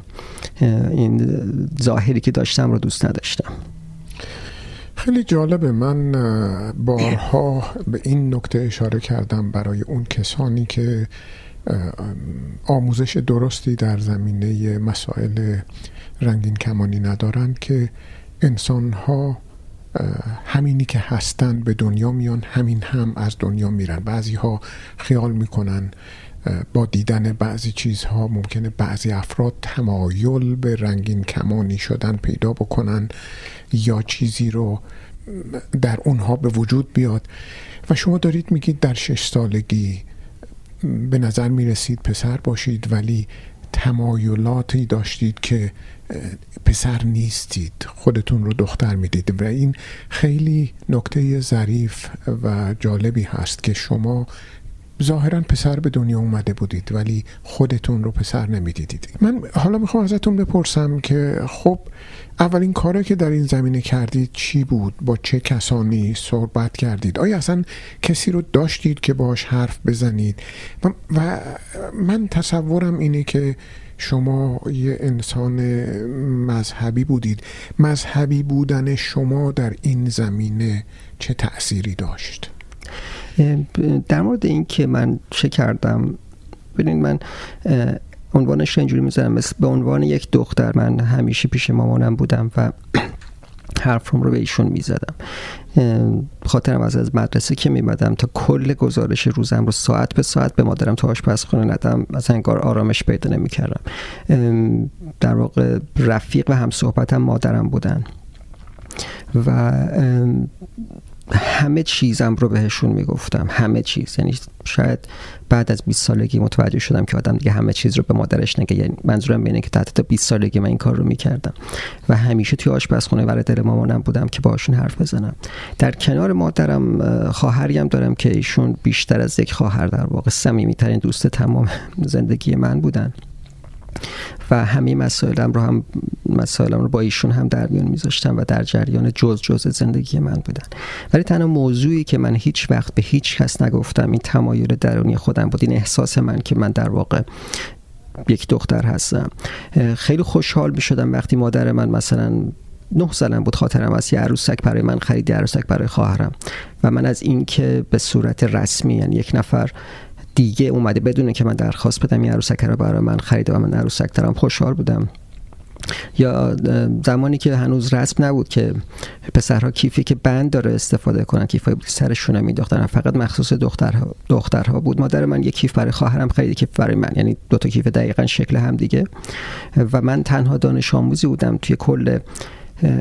این ظاهری که داشتم رو دوست نداشتم. خیلی جالبه. من بارها به این نکته اشاره کردم برای اون کسانی که آموزش درستی در زمینه مسائل رنگین کمانی ندارند که انسان ها همینی که هستند به دنیا میان همین هم از دنیا میرن. بعضی ها خیال می‌کنن با دیدن بعضی چیزها ممکنه بعضی افراد تمایل به رنگین کمانی شدن پیدا بکنن یا چیزی رو در اونها به وجود بیاد. و شما دارید میگید در شش سالگی به نظر می‌رسید پسر باشید ولی تمایلاتی داشتید که پسر نیستید خودتون رو دختر می‌دید. و این خیلی نکته ظریف و جالبی هست که شما ظاهرا پسر به دنیا اومده بودید ولی خودتون رو پسر نمی‌دیدید. من حالا می‌خوام ازتون بپرسم که خب اولین کاری که در این زمینه کردید چی بود؟ با چه کسانی صحبت کردید؟ آیا اصلا کسی رو داشتید که باش حرف بزنید؟ و من تصورم اینه که شما یه انسان مذهبی بودید. مذهبی بودن شما در این زمینه چه تأثیری داشت؟ در مورد این که من چه کردم ببینید من عنوانش اینجوری مثل به عنوان یک دختر من همیشه پیش مامانم بودم و حرفم رو به ایشون می‌زدم. خاطرم از از مدرسه که میمدم تا کل گزارش روزم رو ساعت به ساعت به مادرم تو آشپزخونه ندم. از انگار آرامش پیدا نمی‌کردم. در واقع رفیق و هم صحبتم مادرم بودن. و همه چیزم رو بهشون می‌گفتم. همه چیز. یعنی شاید بعد از 20 سالگی متوجه شدم که آدم دیگه همه چیز رو به مادرش نگه. یعنی منظورم اینه که تحت تا 20 سالگی من این کار رو می‌کردم. و همیشه توی آشپزخونه ور دل مامانم بودم که باشون حرف بزنم. در کنار مادرم خواهریم دارم که ایشون بیشتر از یک خواهر در واقع. صمیمیترین دوست تمام زندگی من بودن. و همه مسائلم رو هم مسائلم رو با ایشون هم در میون میذاشتم و در جریان جز جز زندگی من بودن. ولی تنها موضوعی که من هیچ وقت به هیچ کس نگفتم این تمایل درونی خودم بود این احساس من که من در واقع یک دختر هستم. خیلی خوشحال می شدم وقتی مادر من مثلا نه سالم بود خاطرم از یه عروسک برای من خرید عروسک برای خواهرم. و من از این که به صورت رسمی یعنی یک نفر دیگه اومده. بدونه که من درخواست بدم یه عروسک رو برای من خریده و من عروسک دارم خوشحال بودم. یا زمانی که هنوز رسم نبود که پسرها کیفی که بند داره استفاده کنن کیفای سرشون میداختن فقط مخصوص دخترها دخترها بود. مادر من یک کیف برای خواهرم خرید کیف برای من یعنی دو تا کیف دقیقا شکل هم دیگه. و من تنها دانش آموزی بودم توی کل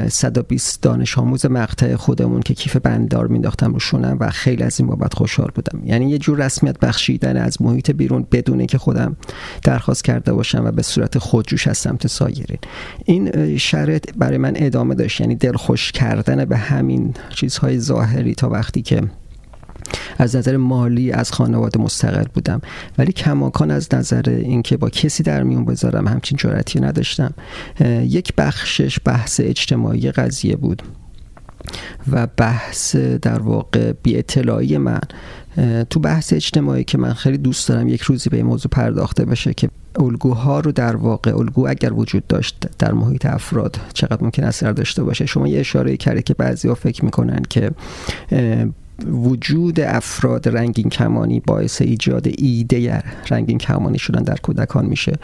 120 دانش آموز مقطع خودمون که کیف بنددار مینداختم روشونم و خیلی از این بابت خوشحال بودم. یعنی یه جور رسمیت بخشیدن از محیط بیرون بدون که خودم درخواست کرده باشم و به صورت خودجوش از سمت سایرین. این شرط برای من ادامه داشت. یعنی دلخوش کردن به همین چیزهای ظاهری تا وقتی که از نظر مالی از خانواده مستقل بودم. ولی کماکان از نظر اینکه با کسی در میون بذارم همچین جرأتی نداشتم. یک بخشش بحث اجتماعی قضیه بود و بحث در واقع بی اطلاعی من تو بحث اجتماعی که من خیلی دوست دارم یک روزی به این موضوع پرداخته بشه که الگوها رو در واقع الگو اگر وجود داشت در محیط افراد چقدر ممکن اثر داشته باشه. شما یه اشاره کردی که بعضی ها فکر می‌کنن که وجود افراد رنگین کمانی باعث ایجاد ایده رنگین کمانی شدن در کودکان میشه.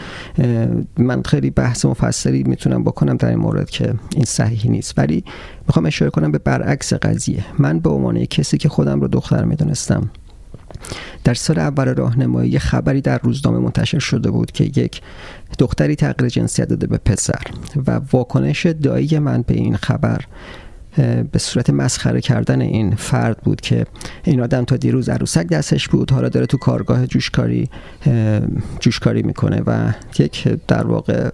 من خیلی بحث مفصلی می‌تونم بکنم در این مورد که این صحیح نیست. ولی می‌خوام اشاره کنم به برعکس قضیه. من به عنوان کسی که خودم رو دختر می‌دونستم در سال اول راهنمایی خبری در روزنامه منتشر شده بود که یک دختری تغییر جنسیت داده به پسر و واکنش دایی من به این خبر به صورت مسخره کردن این فرد بود که این آدم تا دیروز عروسک دستش بود حالا داره تو کارگاه جوشکاری جوشکاری می‌کنه و یک در واقع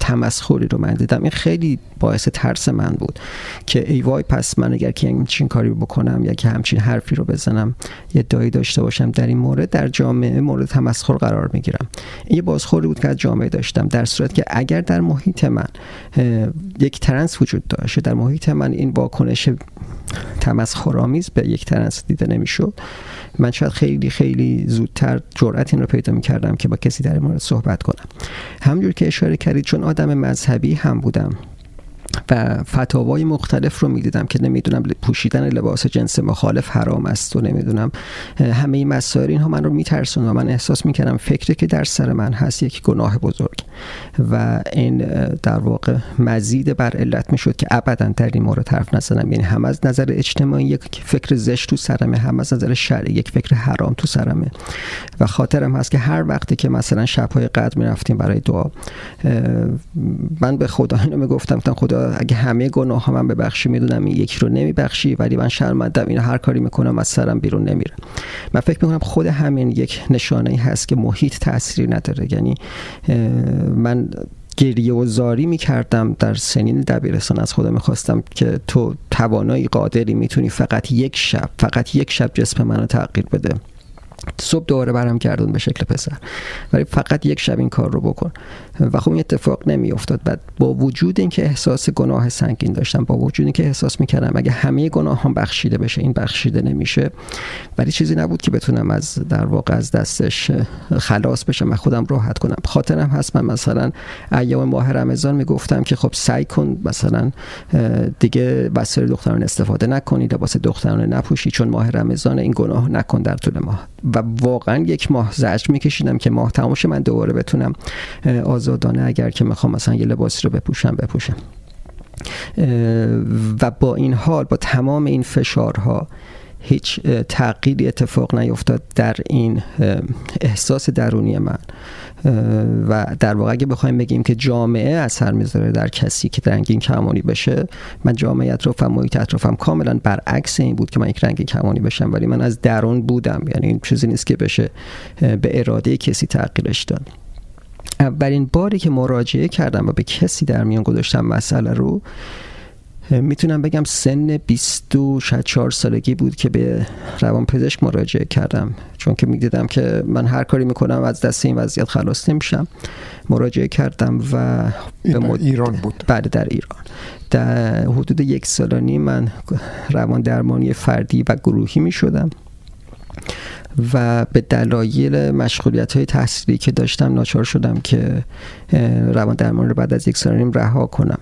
تمسخری رو من دیدم. این خیلی باعث ترس من بود که ای وای پس من اگر که همچین کاری بکنم یا که همچین حرفی رو بزنم یه دایی داشته باشم در این مورد در جامعه مورد تمسخر قرار می‌گیرم. این یه بازخوری بود که از جامعه داشتم در صورت که اگر در محیط من یک ترنس وجود داشته در محیط من این واکنش تمسخرآمیز به یک ترنس دیده نمی‌شد. من شاید خیلی خیلی زودتر جرأت این رو پیدا می‌کردم که با کسی در مورد صحبت کنم. همجور که اشاره کردید چون آدم مذهبی هم بودم. و فتاوای مختلف رو می‌دیدم که نمی‌دونم پوشیدن لباس جنس مخالف حرام است و نمی‌دونم همه این مسائل اینها من رو میترسون و من احساس می‌کردم فکری که در سر من هست یک گناه بزرگ و این در واقع مزید بر علت می‌شد که ابدا در این مورد حرف نزنم. یعنی هم از نظر اجتماعی یک فکر زشت تو سرمه هم از نظر شرعی یک فکر حرام تو سرمه. و خاطرم هست که هر وقتی که مثلا شبهای قدر می‌رفتیم برای دعا من به خدا اینو می‌گفتم خدا اگه همه گناه ها من ببخشی می‌دونم این یکی رو نمیبخشی ولی من شرمندم این هر کاری می‌کنم از سرم بیرون نمیره. من فکر می‌کنم خود همین یک نشانه هست که محیط تأثیری نداره. یعنی من گریه و زاری می‌کردم در سنین دبیرستان. از خودم می‌خواستم که تو توانایی قادری می‌تونی فقط یک شب فقط یک شب جسم منو تغییر بده. صبح دوباره برم کردون به شکل پسر. ولی فقط یک شب این کار رو بکن. و خب این اتفاق نمی افتاد بعد با وجود اینکه احساس گناه سنگین داشتم با وجود اینکه احساس می‌کردم اگه همه گناه هم بخشیده بشه این بخشیده نمیشه ولی چیزی نبود که بتونم از در واقع از دستش خلاص بشم و خودم راحت کنم. خاطرم هست من مثلا ایام ماه رمضان می‌گفتم که خب سعی کن مثلا دیگه وسایل دختران استفاده نکنی لباس دختران نپوشی چون ماه رمضان این گناه نکن در طول ماه. و واقعا یک ماه زجر میکشیدم که ماه تماش من دوباره بتونم آزادانه اگر که می‌خوام مثلا یه لباسی رو بپوشم بپوشم. و با این حال با تمام این فشارها هیچ تغییری اتفاق نیفتاد در این احساس درونی من. و در واقع اگه بخوایم بگیم که جامعه اثر می‌ذاره در کسی که رنگین کمانی بشه من جامعه اطرافم محیط اطرافم کاملا برعکس این بود که من یک رنگین کمانی بشم ولی من از درون بودم. یعنی این چیزی نیست که بشه به اراده کسی تغییرش داد. اولین باری که مراجعه کردم و به کسی در میان گذاشتم مسئله رو می‌تونم بگم سن 24 سالگی بود که به روان پزشک مراجعه کردم. چون که می‌دیدم که من هر کاری می‌کنم از دست این وضعیت خلاص نمیشم. مراجعه کردم و به مد... ایران بود. بعد در ایران. در حدود یک سال من روان درمانی فردی و گروهی می شدم و به دلایل مشغولیت های تحصیلی که داشتم ناچار شدم که روان درمانی رو بعد از یک سال رها کنم.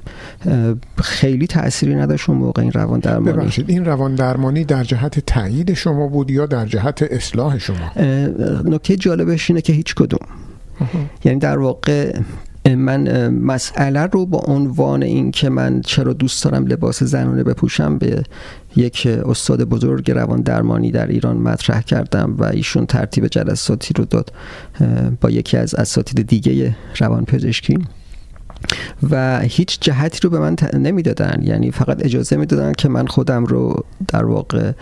خیلی تأثیری نداشت اون موقع این روان درمانی. ببخشید این روان درمانی در جهت تایید شما بود یا در جهت اصلاح شما؟ نکته جالبش اینه که هیچ کدوم. یعنی در واقع من مسئله رو با عنوان این که من چرا دوست دارم لباس زنانه بپوشم به یک استاد بزرگ روان درمانی در ایران مطرح کردم و ایشون ترتیب جلساتی رو داد با یکی از اساتید دیگه روان پزشکی و هیچ جهتی رو به من نمی‌دادن. یعنی فقط اجازه می‌دادن که من خودم رو در واقع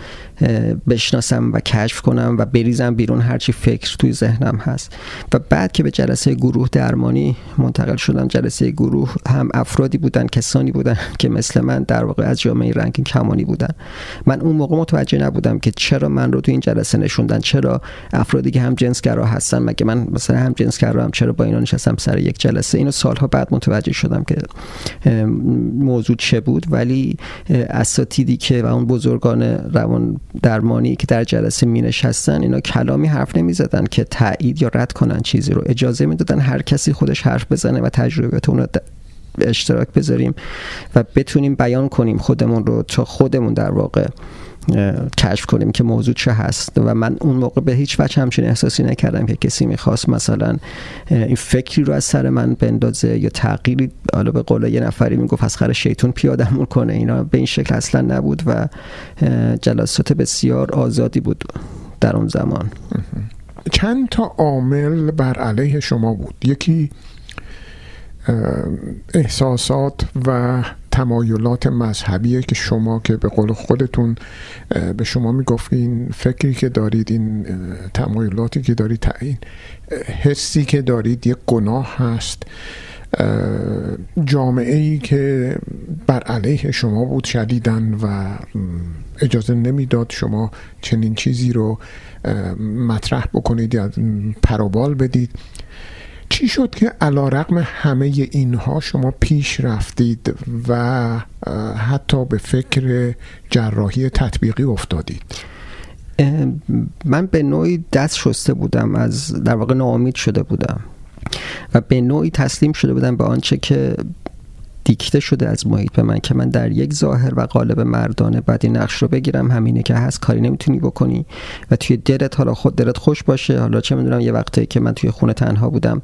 بشناسم و کشف کنم و بریزم بیرون هرچی فکر توی ذهنم هست. و بعد که به جلسه گروه درمانی منتقل شدم جلسه گروه هم افرادی بودن کسانی بودن که مثل من در واقع از جامعه رنگین کمانی بودن. من اون موقع متوجه نبودم که چرا من رو تو این جلسه نشوندن چرا افرادی که هم جنسگرا هستن مگه من مثلا هم جنسگرا هم چرا با اینا نشستم سر یک جلسه؟ اینو سالها بعد متوجه شدم که موضوع چه بود. ولی اساتیدی که و اون بزرگان روان درمانی که در جلسه می نشستن اینا کلامی حرف نمی زدن که تایید یا رد کنن چیزی رو. اجازه می دادن هر کسی خودش حرف بزنه و تجربیات اون رو اشتراک بذاریم و بتونیم بیان کنیم خودمون رو تا خودمون در واقع کشف کنیم که موضوع چه هست. و من اون موقع به هیچ وجه همچین احساسی نکردم که کسی می‌خواست مثلا این فکری رو از سر من بندازه یا تغییری حالا به قول یه نفری می‌گفت از خر شیطون پیادمون کنه. اینا به این شکل اصلا نبود و جلسات بسیار آزادی بود در اون زمان. چند تا عامل بر علیه شما بود؟ یکی احساسات و تمایلات مذهبیه که شما که به قول خودتون به شما می‌گفتین فکری که دارید این تمایلاتی که دارید این حسی که دارید یک گناه هست. جامعه ای که بر علیه شما بود شدیدن و اجازه نمی‌داد شما چنین چیزی رو مطرح بکنید یا پروبال بدید. چی شد که علا رقم همه اینها شما پیش رفتید و حتی به فکر جراحی تطبیقی افتادید؟ من به نوعی دست شسته بودم از در واقع ناامید شده بودم و به نوعی تسلیم شده بودم به آنچه که دیکته شده از محیط به من که من در یک ظاهر و قالب مردانه بعد این نقش رو بگیرم همینه که هست کاری نمی‌تونی بکنی و توی دلت حالا خود دلت خوش باشه حالا چه می‌دونم یه وقتی که من توی خونه تنها بودم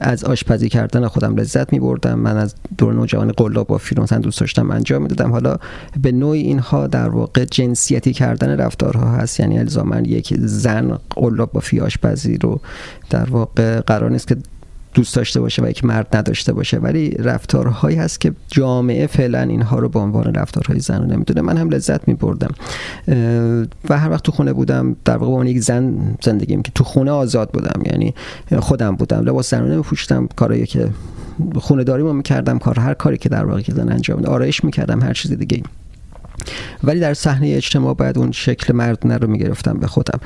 از آشپزی کردن خودم لذت میبردم من از دور نوجوانی قلاب با فیلم دوست داشتم انجام می‌دادم. حالا به نوعی اینها در واقع جنسیتی کردن رفتارها هست یعنی الزاما یک زن قلاب با فی آشپزی رو در واقع قرار نیست که دوست داشته باشه و یک مرد نداشته باشه. ولی رفتارهایی هست که جامعه فعلا اینها رو به عنوان رفتارهای زن نمی‌دونه. من هم لذت می بردم و هر وقت تو خونه بودم در واقع با یک زن زندگیم که تو خونه آزاد بودم یعنی خودم بودم لباس زنانه میپوشیدم کارایی که خونه داری ما می‌کردم کار هر کاری که در واقع زن انجام آرایش می‌کردم هر چیز دیگه ولی در صحنه اجتماع باید اون شکل مردونه رو می‌گرفتم به خودم.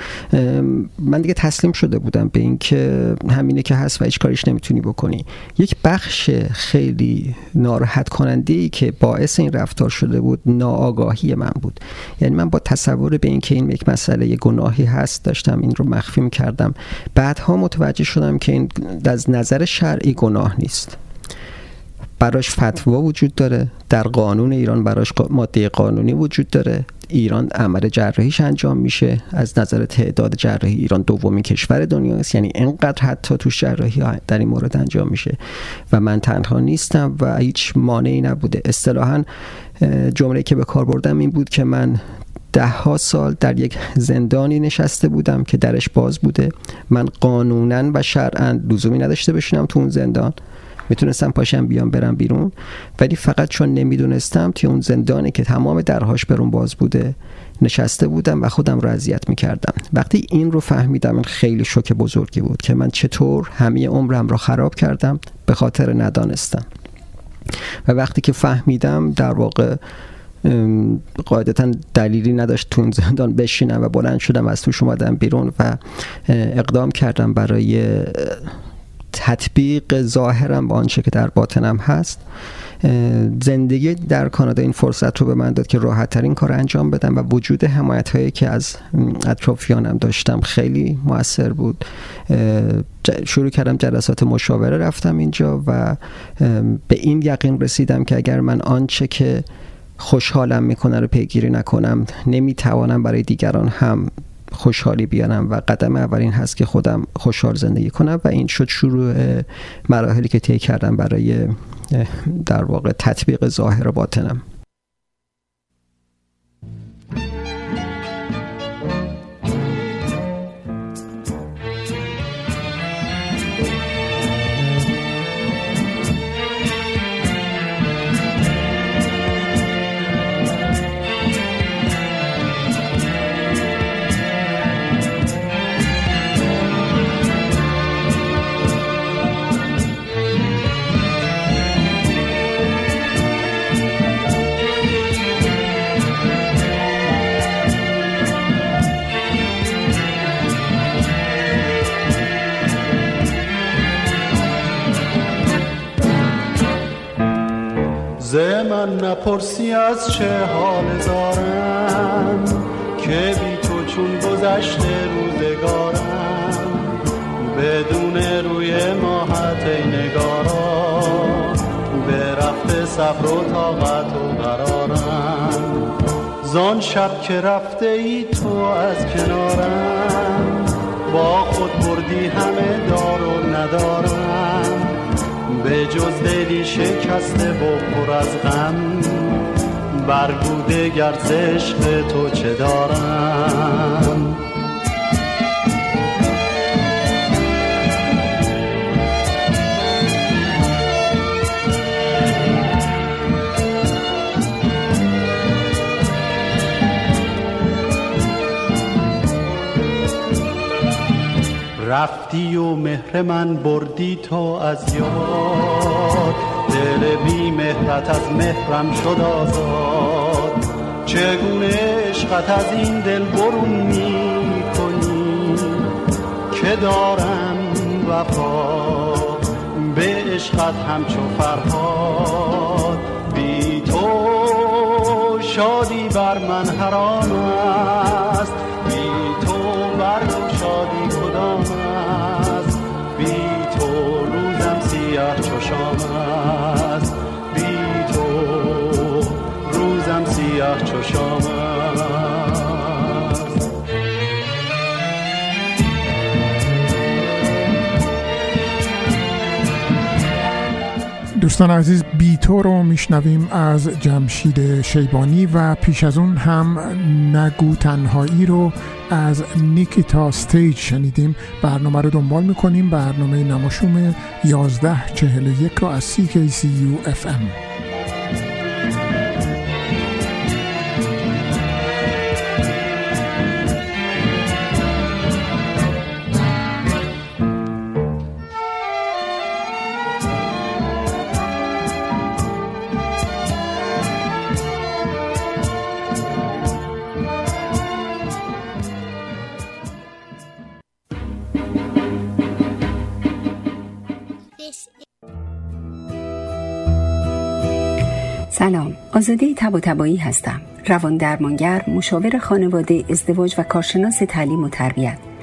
من دیگه تسلیم شده بودم به اینکه همینه که هست و هیچ کاریش نمی‌تونی بکنی. یک بخش خیلی ناراحت کننده ای که باعث این رفتار شده بود ناآگاهی من بود. یعنی من با تصور به اینکه این یک مسئله گناهی هست داشتم این رو مخفی می‌کردم. بعدها متوجه شدم که این از نظر شرعی گناه نیست. براش فتوا وجود داره. در قانون ایران براش ماده قانونی وجود داره. ایران عمل جراحیش انجام میشه. از نظر تعداد جراحی ایران دومین کشور دنیاست یعنی اینقدر حتی تو جراحی در این مورد انجام میشه. و من تنها نیستم و هیچ مانعی نبوده. اصطلاحا جمله که به کار بردم این بود که من ده ها سال در یک زندانی نشسته بودم که درش باز بوده. من قانونا و شرعا لزومی نداشته بشینم تو اون زندان. می‌تونستم پاشم بیام برم بیرون ولی فقط چون نمی‌دونستم توی اون زندانی که تمام درهاش برون باز بوده نشسته بودم و خودم رو اذیت می‌کردم. وقتی این رو فهمیدم این خیلی شوک بزرگی بود که من چطور همه عمرم رو خراب کردم به خاطر ندانستم. و وقتی که فهمیدم در واقع قاعدتا دلیلی نداشت تو زندان بشینم و بلند شدم از توش اومدم بیرون و اقدام کردم برای تطبیق ظاهرم با آنچه که در باطنم هست زندگی در کانادا این فرصت رو به من داد که راحت ترین کار انجام بدم و وجود حمایت هایی که از اطرافیانم داشتم خیلی موثر بود. شروع کردم جلسات مشاوره رفتم اینجا و به این یقین رسیدم که اگر من آنچه که خوشحالم می‌کنه رو پیگیری نکنم نمی‌توانم برای دیگران هم خوشحالی بیانم و قدم اولین هست که خودم خوشحال زندگی کنم و این شد شروع مراحلی که طی کردم برای در واقع تطبیق ظاهر باطنم. من نپرسی از چه حال دارم که بی تو چون گذشته روزگارم بدون روی ماهت ای نگارا به رفته صبر و طاقت و قرارم. زان شب که رفته ای تو از کنارم با خود بردی همه دار و ندارم. به جز دلی شکسته و پر از غم برگوده گرز عشق تو چه دارم؟ رفتی و مهر من بردی تو از یاد. دل بی مهرت از مهرم شد آزاد. چگونه عشقت از این دل برون می کنی؟ که دارم وفا. به عشقت همچو فرهاد. بی تو شادی بر من حرام است بی تو روزم سیاه دوستان عزیز بیتو رو میشنویم از جمشید شیبانی و پیش از اون هم نگو تنهایی رو از نیکیتا ستیج شنیدیم. برنامه رو دنبال می‌کنیم. برنامه نماشوم 1141 رو از CKCU FM سلام آزاده تب و تبایی هستم. روان درمانگر مشاور خانواده ازدواج و کارشناس تعلیم و تربیت.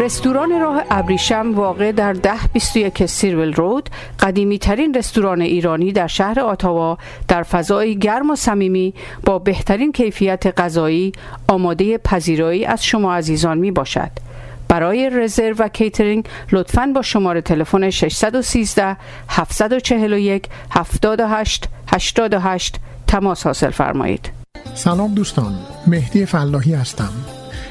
رستوران راه ابریشم واقع در ده 21 سیرول رود قدیمی ترین رستوران ایرانی در شهر آتاوا در فضای گرم و صمیمی با بهترین کیفیت غذایی آماده پذیرایی از شما عزیزان می باشد. برای رزرو و کیترینگ لطفاً با شماره تلفن 613 741 78 88 تماس حاصل فرمایید. سلام دوستان مهدی فلاحی هستم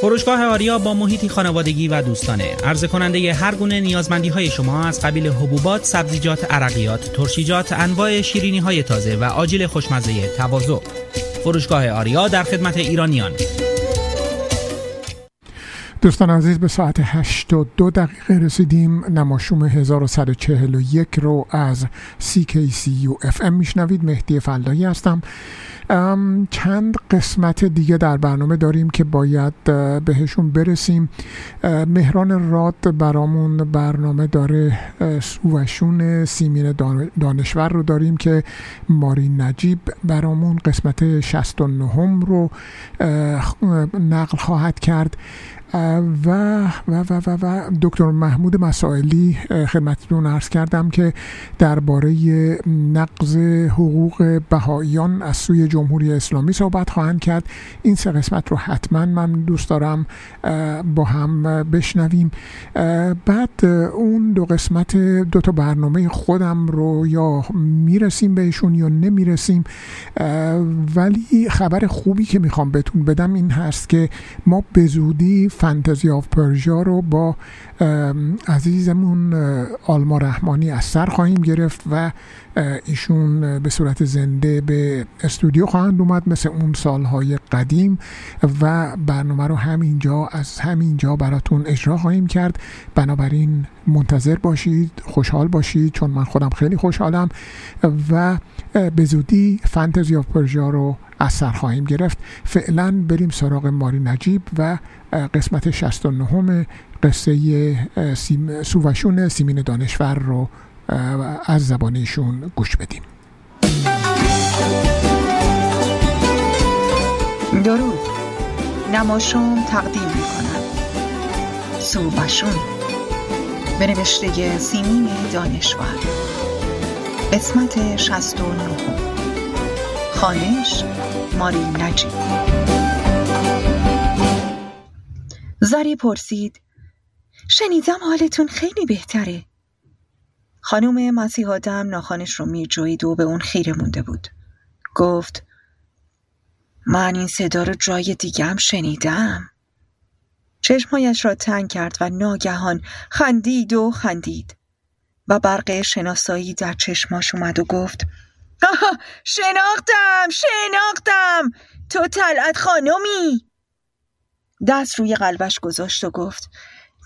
فروشگاه آریا با محیطی خانوادگی و دوستانه. عرضه کننده هر گونه نیازمندی های شما از قبیل حبوبات، سبزیجات، عرقیات، ترشیجات، انواع شیرینی های تازه و آجیل خوشمزه تواضع. فروشگاه آریا در خدمت ایرانیان. دوستان عزیز به ساعت 82 دقیقه رسیدیم. نماشوم 1141 رو از CKCU FM میشنوید. مهدی فلایی هستم. چند قسمت دیگه در برنامه داریم که باید بهشون برسیم. مهران راد برامون برنامه داره سوشون سیمین دانشور رو داریم که ماری نجیب برامون. قسمت 69 رو نقل خواهد کرد. و و و و, و دکتر محمود مسائلی خدمتتون عرض کردم که درباره نقض حقوق بهاییان از سوی جمهوری اسلامی صحبت خواهند کرد. این سه قسمت رو حتما من دوست دارم با هم بشنویم. بعد اون دو قسمت دو تا برنامه خودم رو یا می‌رسیم بهشون یا نمی‌رسیم ولی خبر خوبی که می‌خوام بهتون بدم این هست که ما به زودی فانتزی آف پرژا رو با عزیزمون آلما رحمانی از سر خواهیم گرفت و ایشون به صورت زنده به استودیو خواهند اومد مثل اون سالهای قدیم و برنامه رو همینجا از همینجا براتون اجرا خواهیم کرد. بنابراین منتظر باشید خوشحال باشید چون من خودم خیلی خوشحالم و به زودی فانتزی آف پرژا رو از سر خواهیم گرفت. فعلا بریم سراغ ماری نجیب و قسمت 69 قصه سیم سووشون سیمین دانشور رو از زبانشون گوش بدیم. درود. نماشوم تقدیم می کنم سووشون. به نوشته سیمین دانشور. قسمت 69 خانش ماری نجیب. زری پرسید شنیدم حالتون خیلی بهتره. خانم مسیح آدم ناخانش رو میجوید و به اون خیره مونده بود. گفت من این صدا رو جای دیگه هم شنیدم. چشمهایش را تنگ کرد و ناگهان خندید و خندید. و برق شناسایی در چشماش اومد و گفت آها شناختم شناختم. تو طلعت خانمی. دست روی قلبش گذاشت و گفت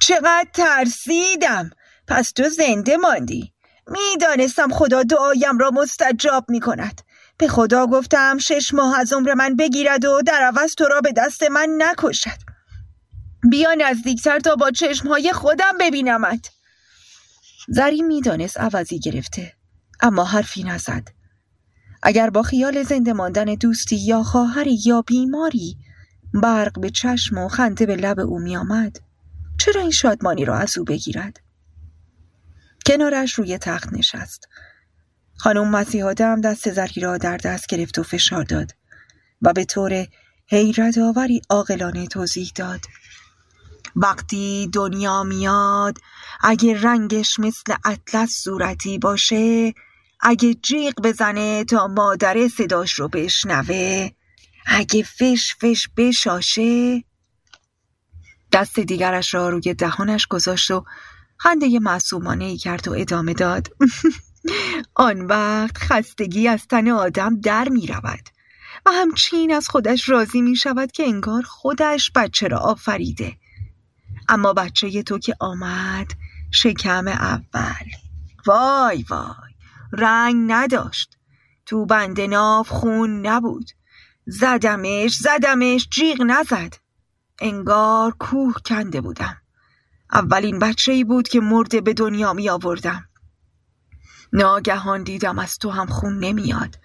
چقدر ترسیدم. پس تو زنده ماندی. می‌دانستم خدا دعایم را مستجاب می کند به خدا گفتم شش ماه از عمر من بگیرد و در عوض تو را به دست من نکشد. بیا نزدیکتر تا با چشمهای خودم ببینمت. زری می‌دانست عوضی گرفته اما حرفی نزد. اگر با خیال زنده ماندن دوستی یا خواهری یا بیماری برق به چشم و خنده به لب او می آمد چرا این شادمانی را از او بگیرد؟ کنارش روی تخت نشست. خانم مسیح آدم دست زری را در دست گرفت و فشار داد و به طور حیرت آوری عاقلانه توضیح داد. وقتی دنیا میاد اگه رنگش مثل اطلس صورتی باشه اگه جیغ بزنه تا مادر صداش رو بشنوه اگه فش فش بشاشه دست دیگرش را روی دهانش گذاشت و خنده معصومانه ای کرد و ادامه داد. آن وقت خستگی از تن آدم در می رود و همچین از خودش راضی می شود که انگار خودش بچه را آفریده. اما بچه تو که آمد شکم اول. وای وای رنگ نداشت. تو بند ناف خون نبود. زدمش زدمش جیغ نزد. انگار کوه کنده بودم. اولین بچه ای بود که مرده به دنیا می آوردم ناگهان دیدم از تو هم خون نمیاد.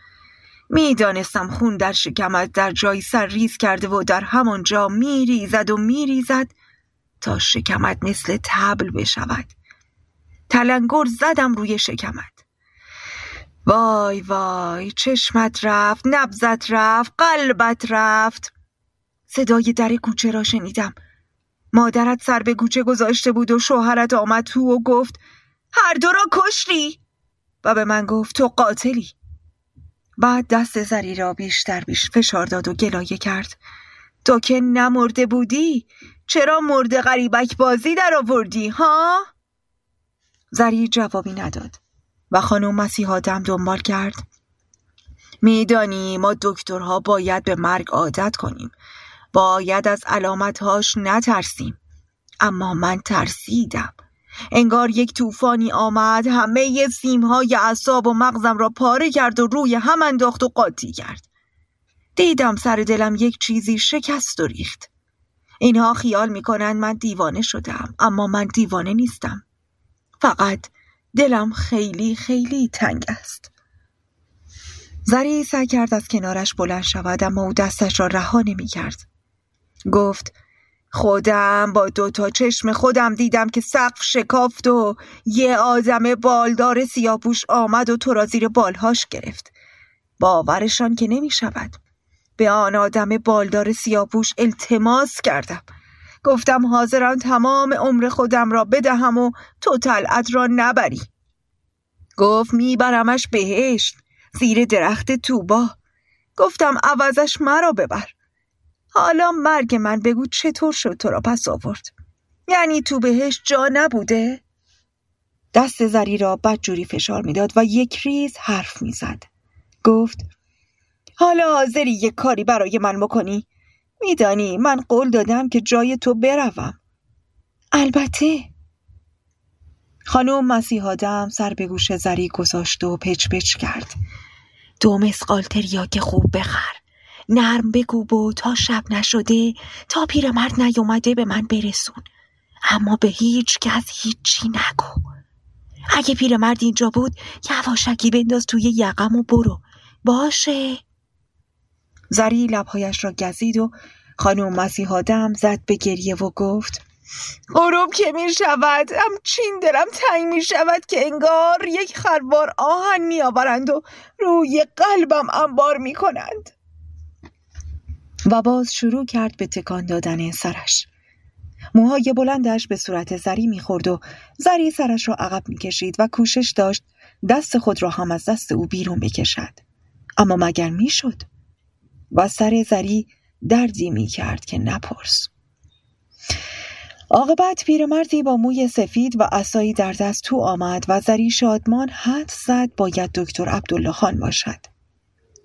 می‌دانستم خون در شکمت در جایی سر ریز کرده و در همان جا میریزد و میریزد تا شکمت مثل تبل بشود. تلنگر زدم روی شکمت. وای وای چشمت رفت نبزت رفت قلبت رفت. صدای در کوچه را شنیدم. مادرت سر به کوچه گذاشته بود و شوهرت آمد تو و گفت هر دو را کشتی. و به من گفت تو قاتلی. بعد دست زری را بیشتر بیش فشار داد و گلایه کرد. تو که نمرده بودی چرا مرده غریبک بازی در آوردی ها؟ زری جوابی نداد و خانم مسیحا دم دنبال کرد. میدانی ما دکترها باید به مرگ عادت کنیم. باید از علامتهاش نترسیم. اما من ترسیدم. انگار یک طوفانی آمد همه سیمهای اعصاب و مغزم را پاره کرد و روی هم انداخت و قاطی کرد. دیدم سر دلم یک چیزی شکست و ریخت. اینها خیال می‌کنند من دیوانه شدم اما من دیوانه نیستم. فقط دلم خیلی خیلی تنگ است. زری سعی کرد از کنارش بلند شود اما او دستش را رها نمی کرد. گفت خودم با دوتا چشم خودم دیدم که سقف شکافت و یه آدم بالدار سیاپوش آمد و تو را زیر بالهاش گرفت. باورشان که نمی شود. به آن آدم بالدار سیاپوش التماس کردم. گفتم حاضرم تمام عمر خودم را بدهم و تو طلعت را نبری. گفت میبرمش بهشت زیر درخت توبا گفتم عوضش مرا ببر. حالا مرگ من بگو چطور شد تو را پس آورد؟ یعنی تو بهش جا نبوده؟ دست زری را بدجوری فشار می‌داد و یک ریز حرف می‌زد. گفت حالا حاضری یک کاری برای من بکنی؟ میدانی من قول دادم که جای تو بروم. البته. خانم مسیح آدم سر به گوش زری گذاشت و پچ پچ کرد. دو مسقال که خوب بخر. نرم بگو و تا شب نشده تا پیرمرد نیومده به من برسون. اما به هیچ کس هیچی نگو. اگه پیرمرد اینجا بود یواشکی بنداز توی یقم و برو. باشه. زری لبهایش را گزید و خانم مسیح دم زد به گریه و گفت غروب که می شود همچین دلم تنگ می شود که انگار یک خربار آهن می آورند و روی قلبم انبار می کنند. و باز شروع کرد به تکان دادن سرش. موهای بلندش به صورت زری می‌خورد و زری سرش را عقب می‌کشید و کوشش داشت دست خود را هم از دست او بیرون بکشد. اما مگر می‌شد؟ و سر زری دردی می‌کرد که نپرس. عاقبت پیرمردی با موی سفید و اسایی در دست تو آمد و زری شادمان حد زد باید دکتر عبدالله خان باشد.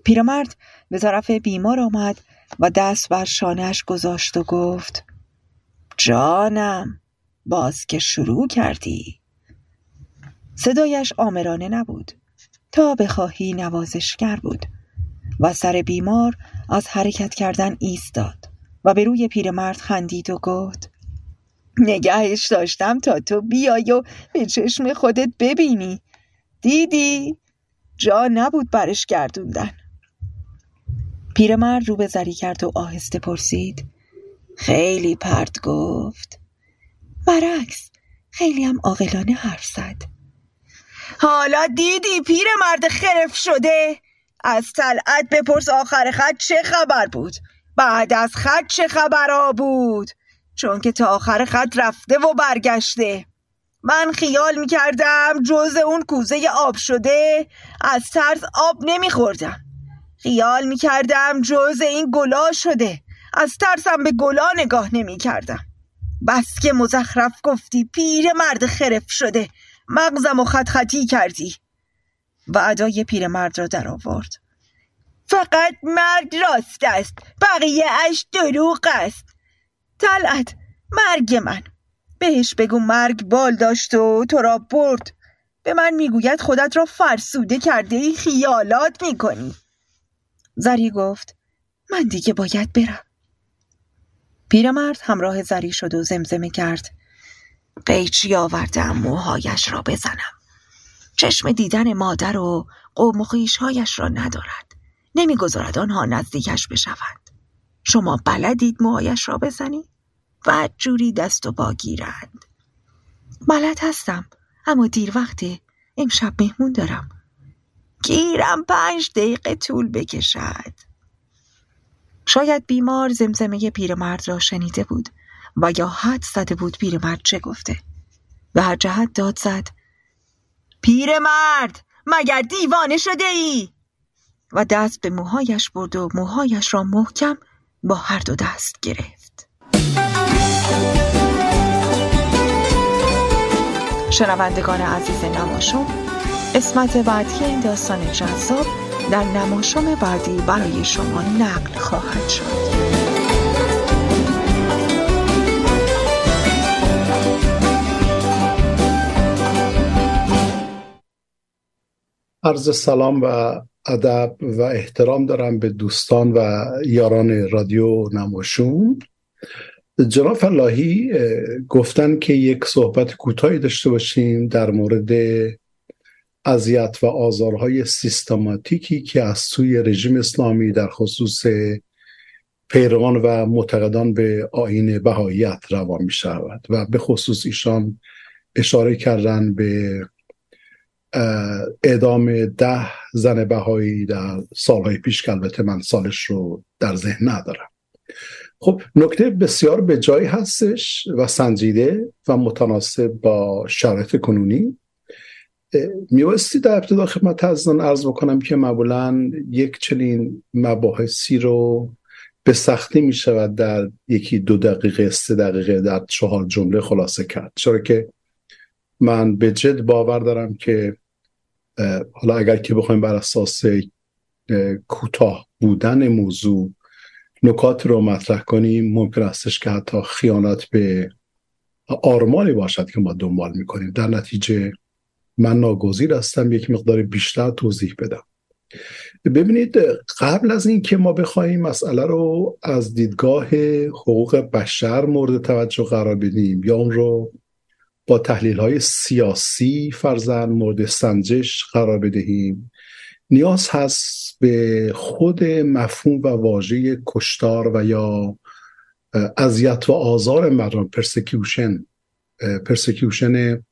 پیرمرد به طرف بیمار آمد و دست بر شانهش گذاشت و گفت جانم باز که شروع کردی. صدایش آمرانه نبود تا بخواهی نوازشگر بود و سر بیمار از حرکت کردن ایستاد و به روی پیرمرد خندید و گفت نگهش داشتم تا تو بیای و به چشم خودت ببینی. دیدی؟ جا نبود برش گردوندن. پیرمرد رو به زری کرد و آهسته پرسید. خیلی پرد گفت. برعکس خیلی هم عاقلانه حرف زد. حالا دیدی پیرمرد خرف شده؟ از طلعت بپرس آخر خط چه خبر بود؟ بعد از خط چه خبرها بود؟ چون که تا آخر خط رفته و برگشته. من خیال می‌کردم جز اون کوزه آب شده از ترس آب نمیخوردم. خیال می کردم جز این گلا شده. از ترسم به گلا نگاه نمی کردم بس که مزخرف گفتی پیر مرد خرف شده. مغزم و خط خطی کردی. و ادای پیرمرد را در آورد. فقط مرگ راست است. بقیه اش دروغ است. طلعت مرگ من. بهش بگو مرگ بال داشت و تو را برد. به من می‌گوید خودت را فرسوده کرده ای خیالات می‌کنی. زری گفت من دیگه باید برم. پیرمرد همراه زری شد و زمزمه کرد. قیچی آوردم موهایش را بزنم. چشم دیدن مادر و قوم و خیشهایش را ندارد. نمی‌گذارد آنها نزدیکش بشوند. شما بلدید موهایش را بزنید و جوری دست و پا گیرند. بلد هستم اما دیر وقته. امشب مهمون دارم. گیرم پنج دقیقه طول بکشد. شاید بیمار زمزمه پیرمرد را شنیده بود و یا حد زده بود پیرمرد چه گفته. و هر جهت داد زد پیرمرد مگر دیوانه شده ای؟ و دست به موهایش برد و موهایش را محکم با هر دو دست گرفت. شنوندگان عزیز نماشوم قسمت بعدی این داستان جذاب در نماشوم بعدی برای شما نقل خواهد شد. عرض سلام و ادب و احترام دارم به دوستان و یاران رادیو نماشون. جناب فلاحی گفتن که یک صحبت کوتاهی داشته باشیم در مورد اذیت و آزارهای سیستماتیکی که از سوی رژیم اسلامی در خصوص پیروان و معتقدان به آین بهاییت روا می شود و به خصوص ایشان اشاره کردن به اعدام ده زن بهایی در سالهای پیش که البته من سالش رو در ذهن ندارم. خب نکته بسیار به جایی هستش و سنجیده و متناسب با شرایط کنونی. میبایستی در ابتدا خدمت عزیزان ارز بکنم که معمولا یک چنین مباحثی رو به سختی می شود در یکی دو دقیقه سه دقیقه در چهار جمله خلاصه کرد. چرا که من به جد باور دارم که حالا اگر که بخوایم بر اساس کوتاه بودن موضوع نکات رو مطرح کنیم ممکن استش که حتی خیانت به آرمانی باشد که ما دنبال می‌کنیم. در نتیجه من ناگزیر هستم یک مقدار بیشتر توضیح بدم. ببینید قبل از اینکه ما بخوایم مسئله رو از دیدگاه حقوق بشر مورد توجه قرار بدیم یا اون رو با تحلیل های سیاسی فرزن مورد سنجش قرار بدهیم نیاز هست به خود مفهوم و واژه کشتار و یا اذیت و آزار مردم persecution persecution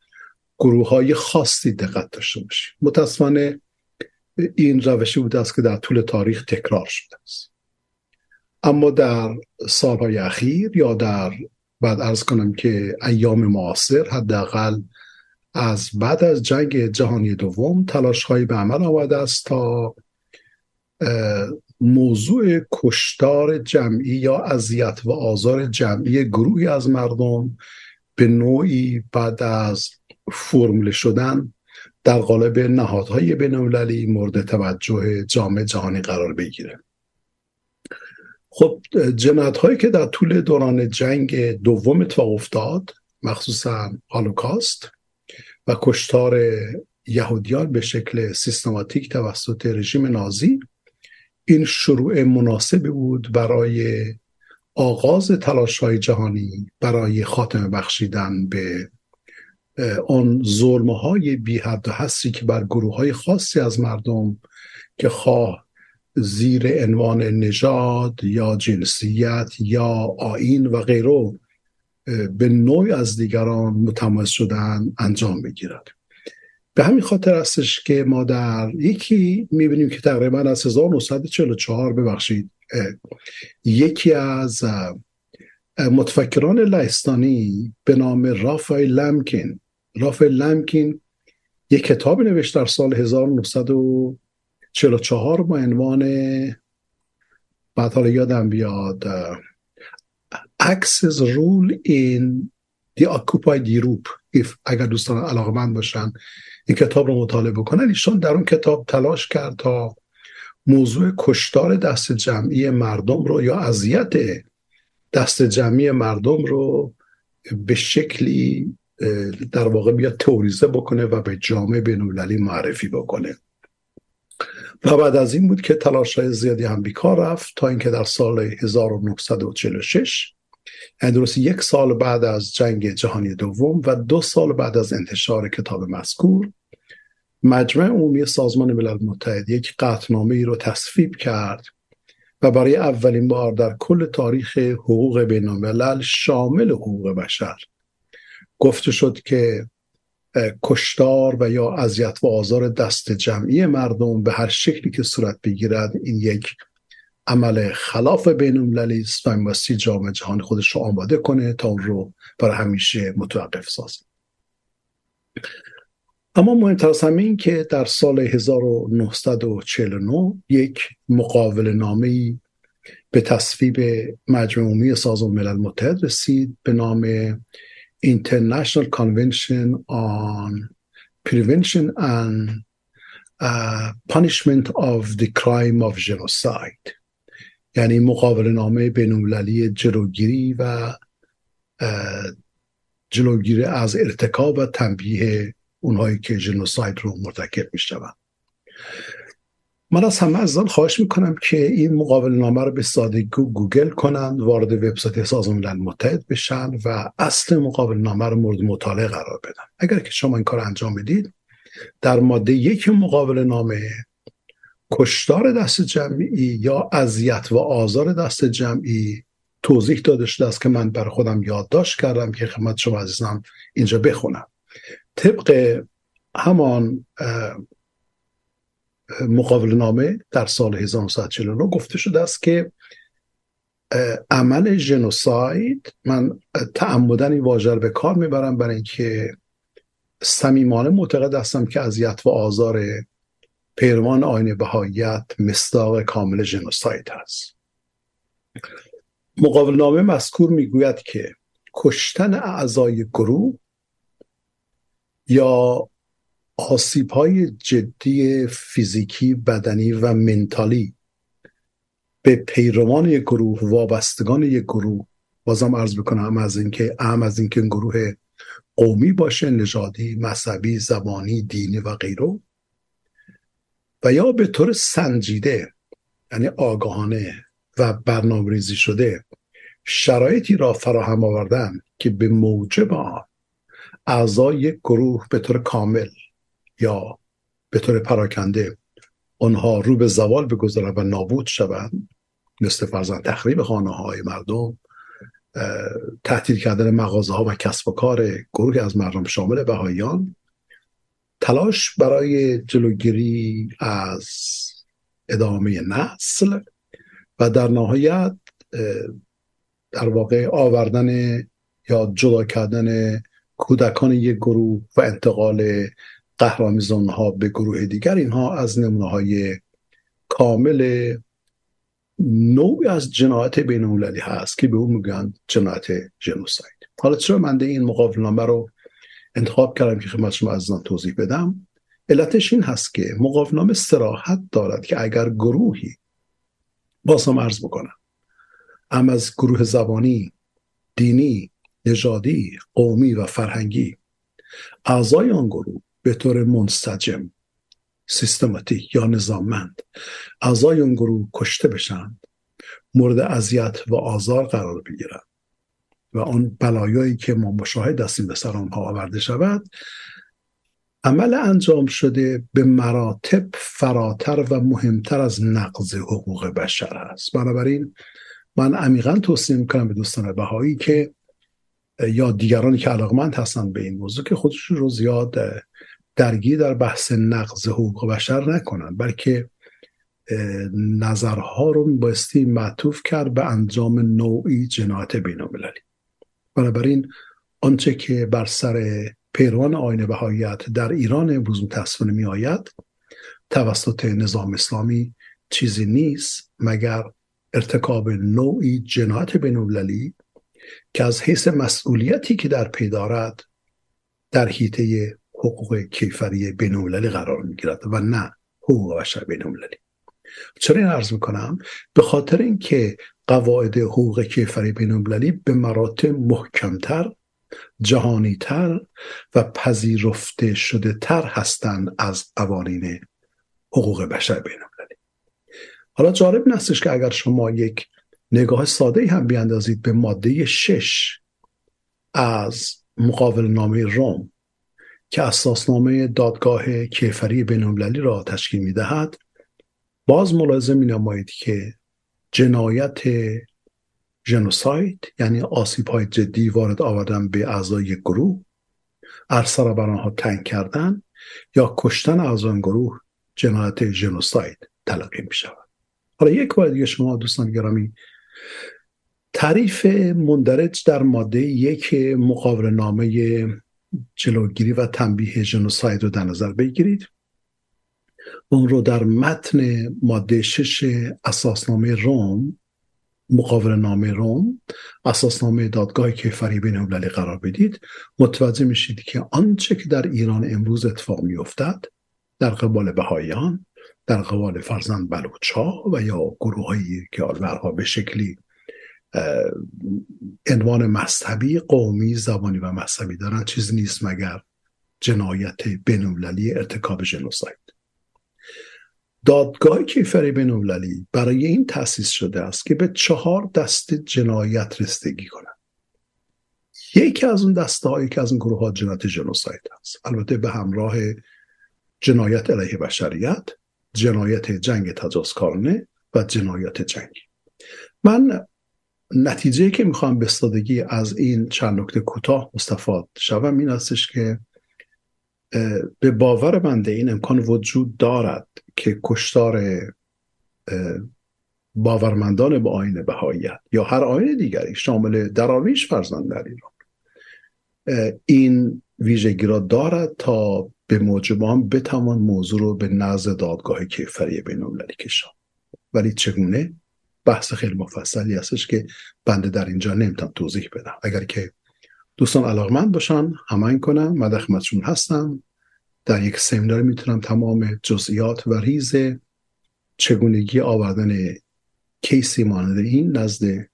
گروه های خاصی دقت داشته باشیم. متاسفانه این روشی بوده است که در طول تاریخ تکرار شده است. اما در سالهای اخیر یا در بعد ارز کنم که ایام معاصر حداقل از بعد از جنگ جهانی دوم تلاش هایی به عمل آمده است تا موضوع کشتار جمعی یا اذیت و آزار جمعی گروهی از مردم به نوعی بعد از فرمول شدن در قالب نهادهای بینالمللی مورد توجه جامعه جهانی قرار بگیره. خب جنایت هایی که در طول دوران جنگ دوم اتفاق افتاد مخصوصا هالوکاست و کشتار یهودیان به شکل سیستماتیک توسط رژیم نازی این شروع مناسبی بود برای آغاز تلاش های جهانی برای خاتمه بخشیدن به آن ظلم های بی حد و حسی که بر گروه های خاصی از مردم که خواه زیر عنوان نژاد یا جنسیت یا آین و غیره به نوع از دیگران متمایز شدن انجام بگیرد به همین خاطر هستش که ما در یکی می‌بینیم که تقریبا از 1944 ببخشید یکی از متفکران لهستانی به نام رافای لمکین رافای لمکین یک کتاب نوشت در سال 1944 با عنوان بعد حالا یادم بیاد Axis rule in the occupied Europe. If اگر دوستان علاقمند باشن این کتاب رو مطالعه بکنن. ایشان در اون کتاب تلاش کرد تا موضوع کشتار دست جمعی مردم رو یا اذیت دست جمعی مردم رو به شکلی در واقع بیاد توریزه بکنه و به جامعه بینالمللی معرفی بکنه. و بعد از این بود که تلاش های زیادی هم بیکار رفت تا اینکه در سال 1946 یعنی درست یک سال بعد از جنگ جهانی دوم و دو سال بعد از انتشار کتاب مذکور مجمع عمومی سازمان ملل متحد یک قطنامه ای رو تصویب کرد و برای اولین بار در کل تاریخ حقوق بین شامل حقوق بشر. گفته شد که کشتار و یا اذیت و آزار دست جمعی مردم به هر شکلی که صورت بگیرد این یک عمل خلاف بین المللی است و میباستی جامعه جهان خودش رو آماده کنه تا اون رو برای همیشه متوقف سازه. اما مهمتر از همه این که در سال 1949 یک مقاول نامه به تصویب مجمع سازمان ملل متحد رسید به نام International Convention on Prevention and uh, Punishment of the Crime of Genocide. یعنی مقابل نامه بینالمللی جلوگیری و جلوگیری از ارتکاب و تنبیه اونهایی که جنوساید رو مرتکب می‌شوند. من از همه از خواهش می‌کنم که این مقابل نامه رو به سادگی گوگل کنند وارد وبسایت سازمان ملل متحد بشن و اصل مقابل نامه رو مورد مطالعه قرار بدن. اگر که شما این کار انجام بدید در ماده یک مقابل نامه کشتار دست جمعی یا اذیت و آزار دست جمعی توضیح داده شده است که من بر خودم یادداشت کردم که خدمت شما عزیزم اینجا بخونم. طبق همان مقابل نامه در سال 1949 گفته شده است که عمل ژنوساید من تعمدن این واژه به کار می‌برم برای اینکه صمیمانه معتقد هستم که اذیت و آزار پیروان آین بهاییت مصداق کامل ژنوساید هست. مقابل نامه مذکور می‌گوید که کشتن اعضای گروه یا آسیب های جدی فیزیکی بدنی و منتالی به پیروان یک گروه وابستگان یک گروه بازم عرض بکنم از اینکه اهم از اینکه گروه قومی باشه نژادی مذهبی زبانی دینی و غیره و یا به طور سنجیده یعنی آگاهانه و برنامه ریزی شده شرایطی را فراهم آوردن که به موجب آن اعضای یک گروه به طور کامل یا به طور پراکنده آنها رو به زوال بگذارند و نابود شوند مثل فرزن تخریب خانه های مردم تحتیل کردن مغازه ها و کسب و کار گروه از مردم شامل بهاییان. تلاش برای جلوگیری از ادامه نسل و در نهایت در واقع آوردن یا جدا کردن کودکان یک گروه و انتقال قهرامیزان ها به گروه دیگر اینها از نمونه های کامل نوعی از جنایت بین المللی هست که به اون میگن جنایت جنوساید حالا چرا من این مقابل نامه رو انتخاب کردم که خدمت شما عزیزان توضیح بدم؟ علتش این هست که مقاومنامه سراحت دارد که اگر گروهی بازم عرض بکنم ام از گروه زبانی دینی نژادی قومی و فرهنگی اعضای آن گروه به طور منسجم سیستماتیک یا نظاممند اعضای آن گروه کشته بشند مورد اذیت و آزار قرار بگیرند و آن بلایایی که ما مشاهد هستیم به سر آنها آورده شود عمل انجام شده به مراتب فراتر و مهمتر از نقض حقوق بشر است. بنابراین من عمیقا توصیه می‌کنم به دوستان بهایی که یا دیگرانی که علاقمند هستن به این موضوع که خودشون رو زیاد درگیر در بحث نقض حقوق بشر نکنن بلکه نظرها رو بایستی معطوف کرد به انجام نوعی جنایت بین بنابراین آنچه که بر سر پیروان آین بهاییت در ایران امروز متاسفانه می آید توسط نظام اسلامی چیزی نیست مگر ارتکاب نوعی جنایت بین که از حیث مسئولیتی که در پی دارد در حیطه حقوق کیفری بینالمللی قرار می‌گیرد و نه حقوق بشر بینالمللی چرا این عرض می‌کنم؟ به خاطر اینکه قواعد حقوق کیفری بینالمللی به مراتب محکمتر جهانیتر و پذیرفته شده تر هستند از قوانین حقوق بشر بینالمللی حالا جالب نستش که اگر شما یک نگاه ساده هم بیاندازید به ماده شش از مقابل نامه روم که اساسنامه دادگاه کیفری بینالمللی را تشکیل می‌دهد باز ملاحظه می نمایید که جنایت جنوساید یعنی آسیب های جدی وارد آوردن به اعضای گروه ارسر بر آنها تنگ کردن یا کشتن اعضای گروه جنایت جنوساید تلقی می شود حالا یک بار دیگه شما دوستان گرامی تعریف مندرج در ماده یک مقابل نامه جلوگیری و تنبیه جنوساید رو در نظر بگیرید. اون رو در متن ماده شش اساسنامه روم مقابل نامه روم اساسنامه دادگاه کیفری بین المللی قرار بدید. متوجه میشید که آنچه که در ایران امروز اتفاق میافتد در قبال بهاییان در قبال فرزند بلوچا و یا گروه هایی که به شکلی عنوان مذهبی قومی زبانی و مذهبی دارن. چیز نیست مگر جنایت بینالمللی ارتکاب جنوساید دادگاه کیفری بینالمللی برای این تأسیس شده است که به چهار دسته جنایت رسیدگی کنند یکی از اون دسته هایی که از اون گروه ها جنایت جنوساید است. البته به همراه جنایت علیه بشریت جنایت جنگ تجاوزکارانه و جنایت جنگی. من نتیجه که می‌خوام به سادگی از این چند نکته کوتاه مستفاد شوم این استش که به باور بنده این امکان وجود دارد که کشتار باورمندان به آین بهاییت یا هر آین دیگری شامل دراویش فرزند در ایران این ویژگی را دارد تا به موجب آن بتوان موضوع رو به نزد دادگاه کیفری بین المللی ولی چگونه؟ بحث خیلی مفصلی هستش که بنده در اینجا نمی‌تونم توضیح بدم. اگر که دوستان علاقمند باشن همین کنن من در خدمتشون هستم. در یک سمینار می‌تونم تمام جزئیات و ریز چگونگی آوردن کیسی مانند این نزد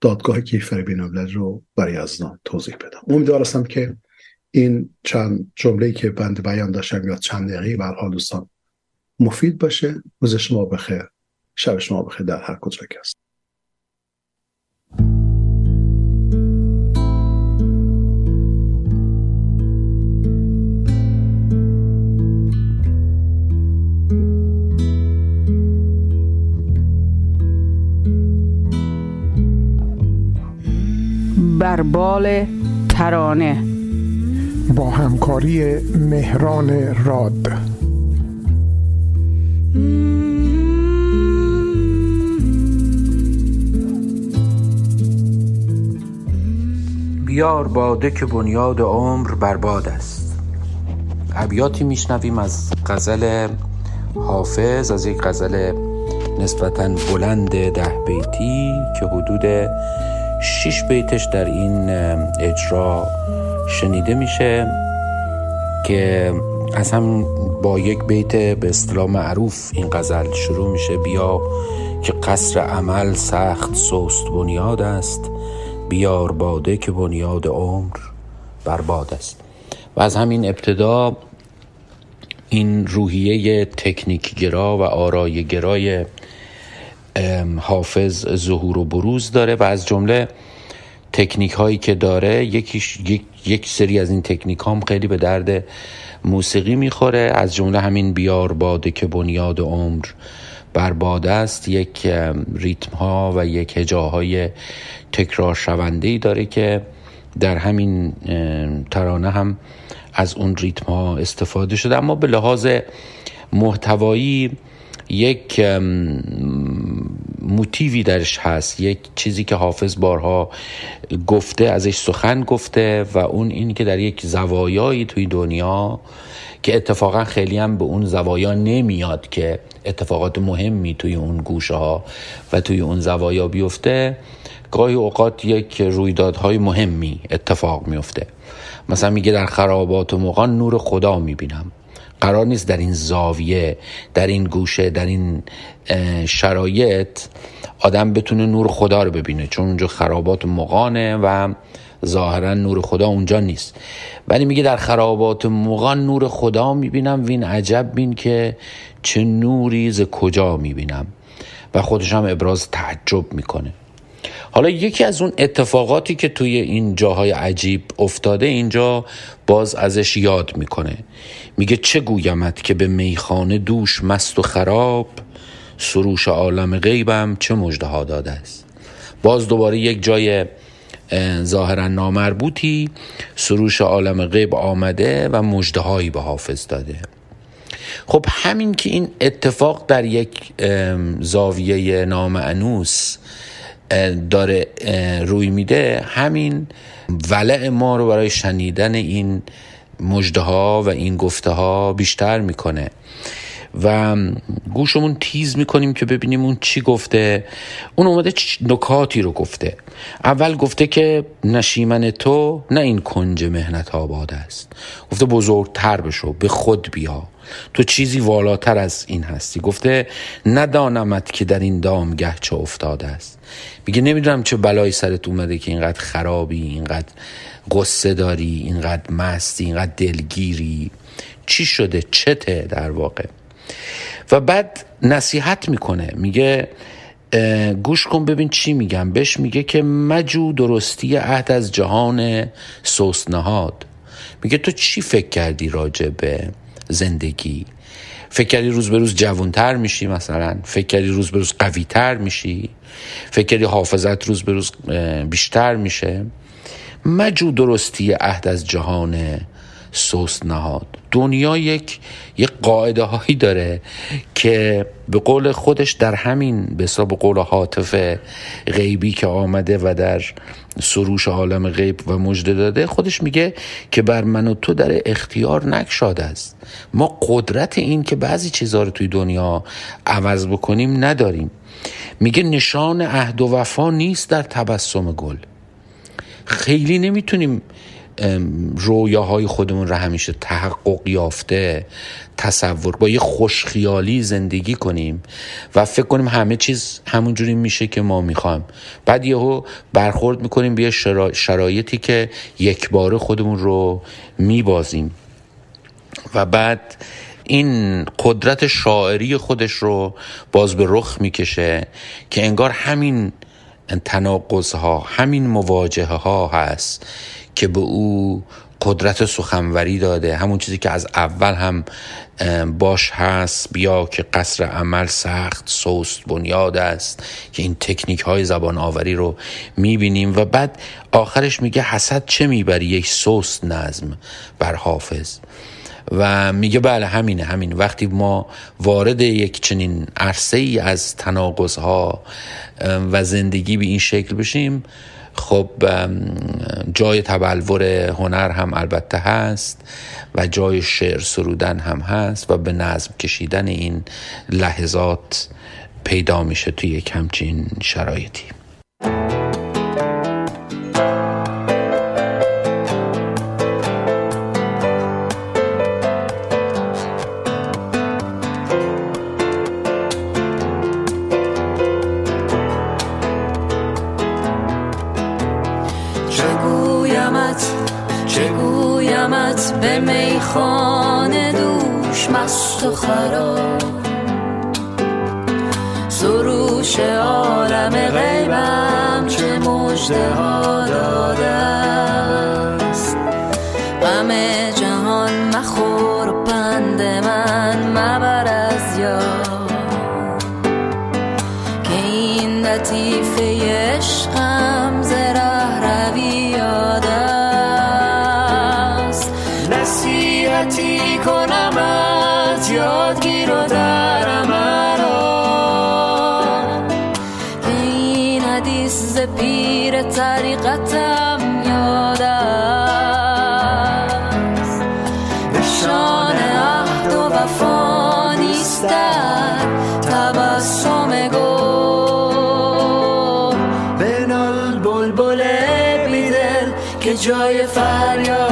دادگاه کیفر بینالملل رو برای ازدان توضیح بدم. امیدوار هستم که این چند جمله که بنده بیان داشتم یا چند دقیقه بر حال دوستان مفید باشه. روز شما بخیر. شب شما بخیر در هر کجا که هست. بربال ترانه. با همکاری مهران راد. بیار باده که بنیاد عمر برباد است. ابیاتی میشنویم از غزل حافظ از یک غزل نسبتا بلند ده بیتی که حدود شش بیتش در این اجرا شنیده میشه که از هم با یک بیت به اصطلاح معروف این غزل شروع میشه. بیا که قصر عمل سخت سست بنیاد است. بیار باده که بنیاد عمر برباد است. و از همین ابتدا این روحیه تکنیک گرا و آرای گرای حافظ ظهور و بروز داره و از جمله تکنیک هایی که داره یکیش یک, یک سری از این تکنیک هم خیلی به درد موسیقی می‌خوره. از جمله همین بیار باده که بنیاد عمر برباد است یک ریتم ها و یک هجاهای تکرار شونده ای داره که در همین ترانه هم از اون ریتم ها استفاده شده. اما به لحاظ محتوایی یک موتیوی درش هست یک چیزی که حافظ بارها گفته ازش سخن گفته و اون این که در یک زوایایی توی دنیا که اتفاقا خیلی هم به اون زوایا نمیاد که اتفاقات مهمی توی اون گوشه ها و توی اون زوایا بیفته. گاهی اوقات یک رویدادهای مهمی اتفاق میفته. مثلا میگه در خرابات و مغان نور خدا می‌بینم. قرار نیست در این زاویه در این گوشه در این شرایط آدم بتونه نور خدا رو ببینه چون اونجا خرابات مغانه و ظاهرا نور خدا اونجا نیست. ولی میگه در خرابات مغان نور خدا می‌بینم. وین عجب بین که چه نوری ز کجا می‌بینم؟ و خودش هم ابراز تعجب می‌کنه. حالا یکی از اون اتفاقاتی که توی این جاهای عجیب افتاده اینجا باز ازش یاد می‌کنه. میگه چه گویمت که به میخانه دوش مست و خراب سروش عالم غیبم چه مجده داده است؟ باز دوباره یک جای ظاهرا نامربوطی سروش عالم غیب آمده و مجده به حافظ داده. خب همین که این اتفاق در یک زاویه نامعنوس داره روی میده همین ولع ما رو برای شنیدن این مجده ها و این گفته ها بیشتر می‌کنه. و گوشمون تیز می‌کنیم که ببینیم اون چی گفته. اون اومده نکاتی رو گفته. اول گفته که نشیمن تو نه این کنج مهنت آباد است. گفته بزرگتر بشو به خود بیا. تو چیزی والاتر از این هستی. گفته ندانمت که در این دامگه چه افتاده است. میگه نمی‌دونم چه بلایی سرت اومده که اینقدر خرابی اینقدر قصه داری اینقدر مستی اینقدر دلگیری. چی شده؟ چته در واقع؟ و بعد نصیحت می‌کنه. میگه گوش کن ببین چی میگم. بهش میگه که مجو درستی عهد از جهان سوس نهاد میگه تو چی فکر کردی راجع به زندگی. فکر کردی روز به روز جوانتر میشی مثلا؟ فکر کردی روز به روز قویتر میشی؟ فکر کردی حافظت روز به روز بیشتر میشه؟ مجو درستی عهد از جهان سوس نهاد. دنیا یک یک قاعده هایی داره که به قول خودش در همین به قول حاطف غیبی که آمده و در سروش عالم غیب و مجده داده خودش میگه که بر من و تو در اختیار نکشاده است. ما قدرت این که بعضی چیزها رو توی دنیا عوض بکنیم نداریم. میگه نشان عهد و وفا نیست در تبسم گل. خیلی نمی‌تونیم رویاهای خودمون رو همیشه تحقق یافته تصور با یه خوشخیالی زندگی کنیم و فکر کنیم همه چیز همونجوری میشه که ما می‌خوایم. بعد یهو برخورد می‌کنیم به شرایطی که یک بار خودمون رو میبازیم. و بعد این قدرت شاعری خودش رو باز به رخ می‌کشه که انگار همین تناقض ها همین مواجهه ها هست که به او قدرت سخنوری داده. همون چیزی که از اول هم باش هست. بیا که قصر عمل سخت سوست بنیاد است که این تکنیک های زبان آوری رو می‌بینیم. و بعد آخرش میگه حسد چه می‌بری یک سوست نظم بر حافظ؟ و میگه بله همینه همین وقتی ما وارد یک چنین عرصه ای از تناقض ها و زندگی به این شکل بشیم خب جای تبلور هنر هم البته هست و جای شعر سرودن هم هست و به نظم کشیدن این لحظات پیدا میشه توی یک همچین شرایطی. از یادگیر و در مرا. این ز پیر طریقتم یاد است. نشان نیستد تبسم گل بنال بلبل بیدل که جای فریاد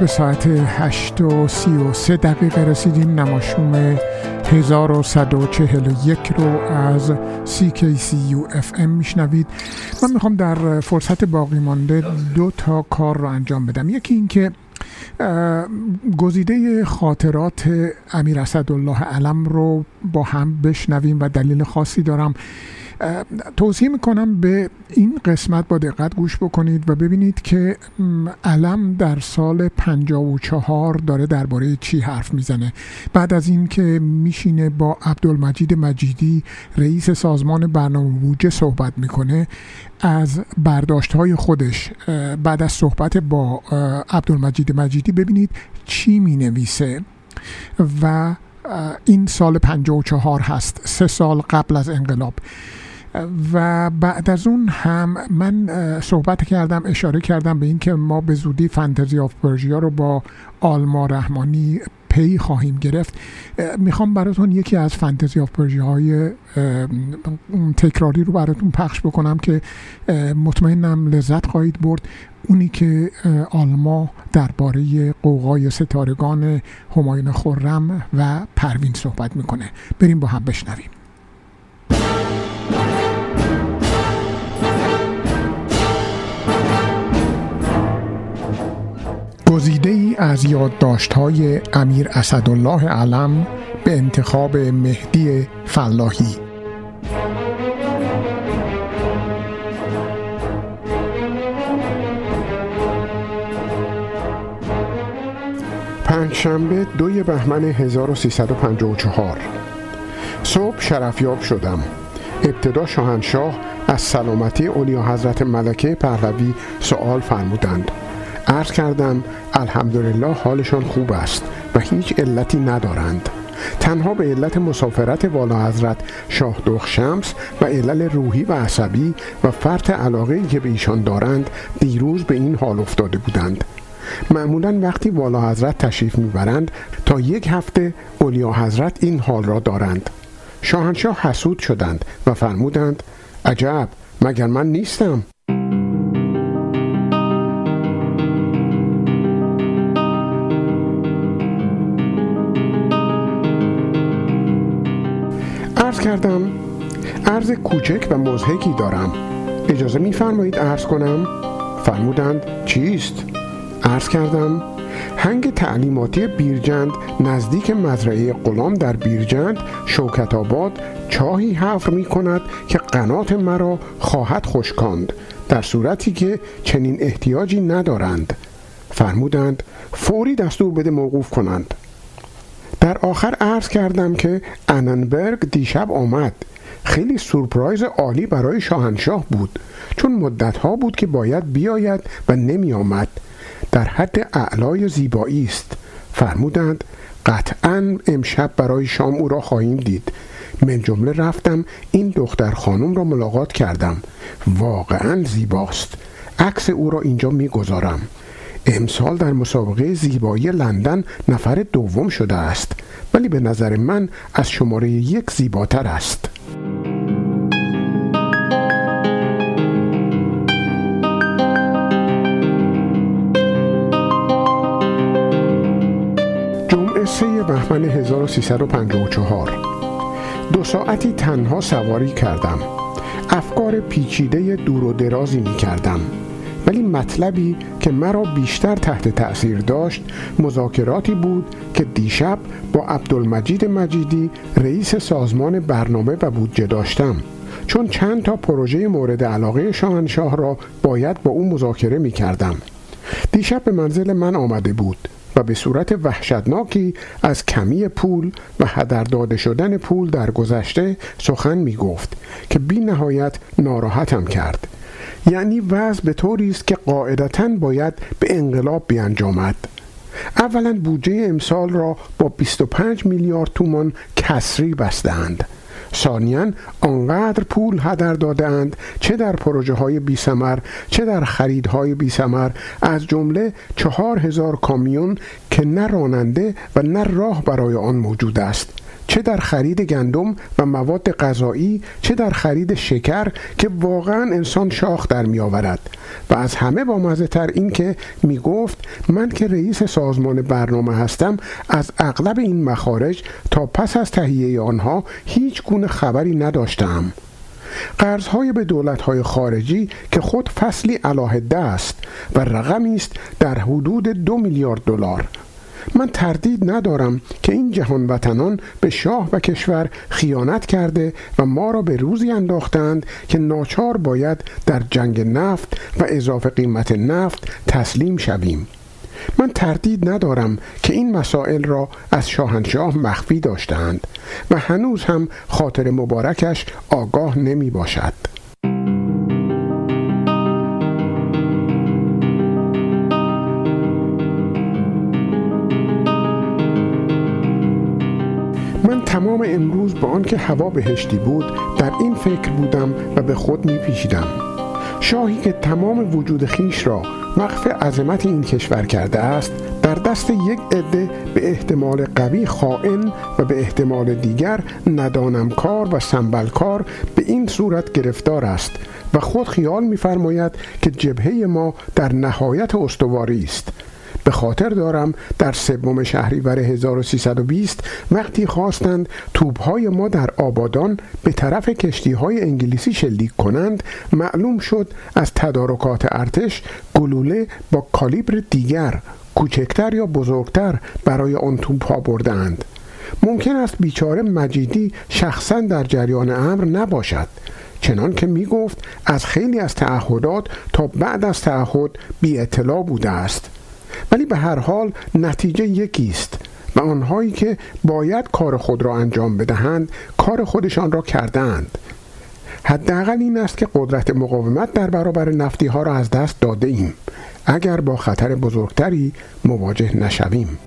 به ساعت 8 و 33 دقیقه رسیدیم. نماشوم 1141 رو از CKCU FM میشنوید. من می‌خوام در فرصت باقی مانده دو تا کار رو انجام بدم. یکی اینکه گزیده خاطرات امیر اسدالله علم رو با هم بشنویم و دلیل خاصی دارم. توصیه می‌کنم به این قسمت با دقت گوش بکنید و ببینید که علم در سال 54 داره درباره چی حرف می‌زنه. بعد از این که میشینه با عبدالمجید مجیدی رئیس سازمان برنامه بودجه صحبت می‌کنه از برداشت های خودش بعد از صحبت با عبدالمجید مجیدی ببینید چی می نویسه و این سال 54 هست سه سال قبل از انقلاب. و بعد از اون هم من صحبت کردم اشاره کردم به اینکه ما به زودی Fantasy of Persia رو با آلما رحمانی پی خواهیم گرفت. می‌خوام براتون یکی از Fantasy of Persia های تکراری رو براتون پخش بکنم که مطمئنم لذت خواهید برد. اونی که آلما درباره غوغای ستارگان همایون خرم و پروین صحبت می‌کنه. بریم با هم بشنویم. گزیده ای از یادداشت های امیر اسدالله علم به انتخاب مهدی فلاحی. پنجشنبه دوی بهمن 1354 صبح شرفیاب شدم. ابتدا شاهنشاه از سلامتی اولیا حضرت ملکه پهلوی سوال فرمودند. عرض کردم الحمدلله حالشان خوب است و هیچ علتی ندارند. تنها به علت مسافرت والا حضرت شاه دخ شمس و علل روحی و عصبی و فرط علاقه که به ایشان دارند دیروز به این حال افتاده بودند. معمولا وقتی والا حضرت تشریف می‌برند تا یک هفته اولیا حضرت این حال را دارند. شاهنشاه حسود شدند و فرمودند عجب مگر من نیستم؟ عرض کردم عرض کوچک و مزهکی دارم. اجازه میفرمایید عرض کنم؟ فرمودند چیست؟ عرض کردم هنگ تعلیماتی بیرجند نزدیک مزرعه غلام در بیرجند شوکت آباد چاهی حفر می کند که قنات مرا خواهد خشکاند در صورتی که چنین احتیاجی ندارند. فرمودند فوری دستور بده موقوف کنند. در آخر عرض کردم که اننبرگ دیشب آمد. خیلی سورپرایز عالی برای شاهنشاه بود. چون مدتها بود که باید بیاید و نمی آمد در حد اعلای زیبایی است. فرمودند قطعا امشب برای شام او را خواهیم دید. من جمله رفتم این دختر خانم را ملاقات کردم. واقعا زیباست. عکس او را اینجا می‌گذارم. امسال در مسابقه زیبایی لندن نفر دوم شده است. ولی به نظر من از شماره یک زیباتر است. جمعه سه بهمن 1354 دو ساعتی تنها سواری کردم. افکار پیچیده دور و درازی می کردم ولی مطلبی که مرا بیشتر تحت تأثیر داشت مذاکراتی بود که دیشب با عبدالمجید مجیدی رئیس سازمان برنامه و بودجه داشتم. چون چند تا پروژه مورد علاقه شاهنشاه را باید با او مذاکره می کردم دیشب به منزل من آمده بود و به صورت وحشتناکی از کمی پول و هدر داده شدن پول در گذشته سخن می گفت که بی نهایت ناراحتم کرد. یعنی وضع به طوری است که قاعدتا باید به انقلاب بیانجامد. اولا بودجه امسال را با 25 میلیارد تومان کسری بستند ثانیا آنقدر پول هدر دادهاند چه در پروژه های بی سمر چه در خریدهای بی سمر از جمله چهار هزار کامیون که نه راننده و نه راه برای آن موجود است. چه در خرید گندم و مواد غذایی چه در خرید شکر که واقعا انسان شاخ در می آورد. و از همه با مزه تر این که می گفت من که رئیس سازمان برنامه هستم از اغلب این مخارج تا پس از تهیه آنها هیچ گونه خبری نداشتم. قرضهای به دولتهای خارجی که خود فصلی علاهده است و رقمی است در حدود دو میلیارد دلار. من تردید ندارم که این جهان وطنان به شاه و کشور خیانت کرده و ما را به روزی انداختند که ناچار باید در جنگ نفت و اضافه قیمت نفت تسلیم شویم من تردید ندارم که این مسائل را از شاهنشاه مخفی داشتند و هنوز هم خاطر مبارکش آگاه نمی باشد. من تمام امروز با آنکه هوا بهشتی بود در این فکر بودم و به خود می پیشیدم شاهی که تمام وجود خیش را وقف عظمت این کشور کرده است در دست یک عده به احتمال قوی خائن و به احتمال دیگر ندانم کار و سنبلکار به این صورت گرفتار است و خود خیال می‌فرماید که جبهه ما در نهایت استواری است. به خاطر دارم در سوم شهریور 1320 وقتی خواستند توپهای ما در آبادان به طرف کشتی های انگلیسی شلیک کنند معلوم شد از تدارکات ارتش گلوله با کالیبر دیگر کوچکتر یا بزرگتر برای آن توپ ها بردند ممکن است بیچاره مجیدی شخصا در جریان امر نباشد. چنان که می گفت از خیلی از تعهدات تا بعد از تعهد بی اطلاع بوده است. ولی به هر حال نتیجه یکی است و آنهایی که باید کار خود را انجام بدهند کار خودشان را کردند حداقل این است که قدرت مقاومت در برابر نفتی ها را از دست داده ایم اگر با خطر بزرگتری مواجه نشویم.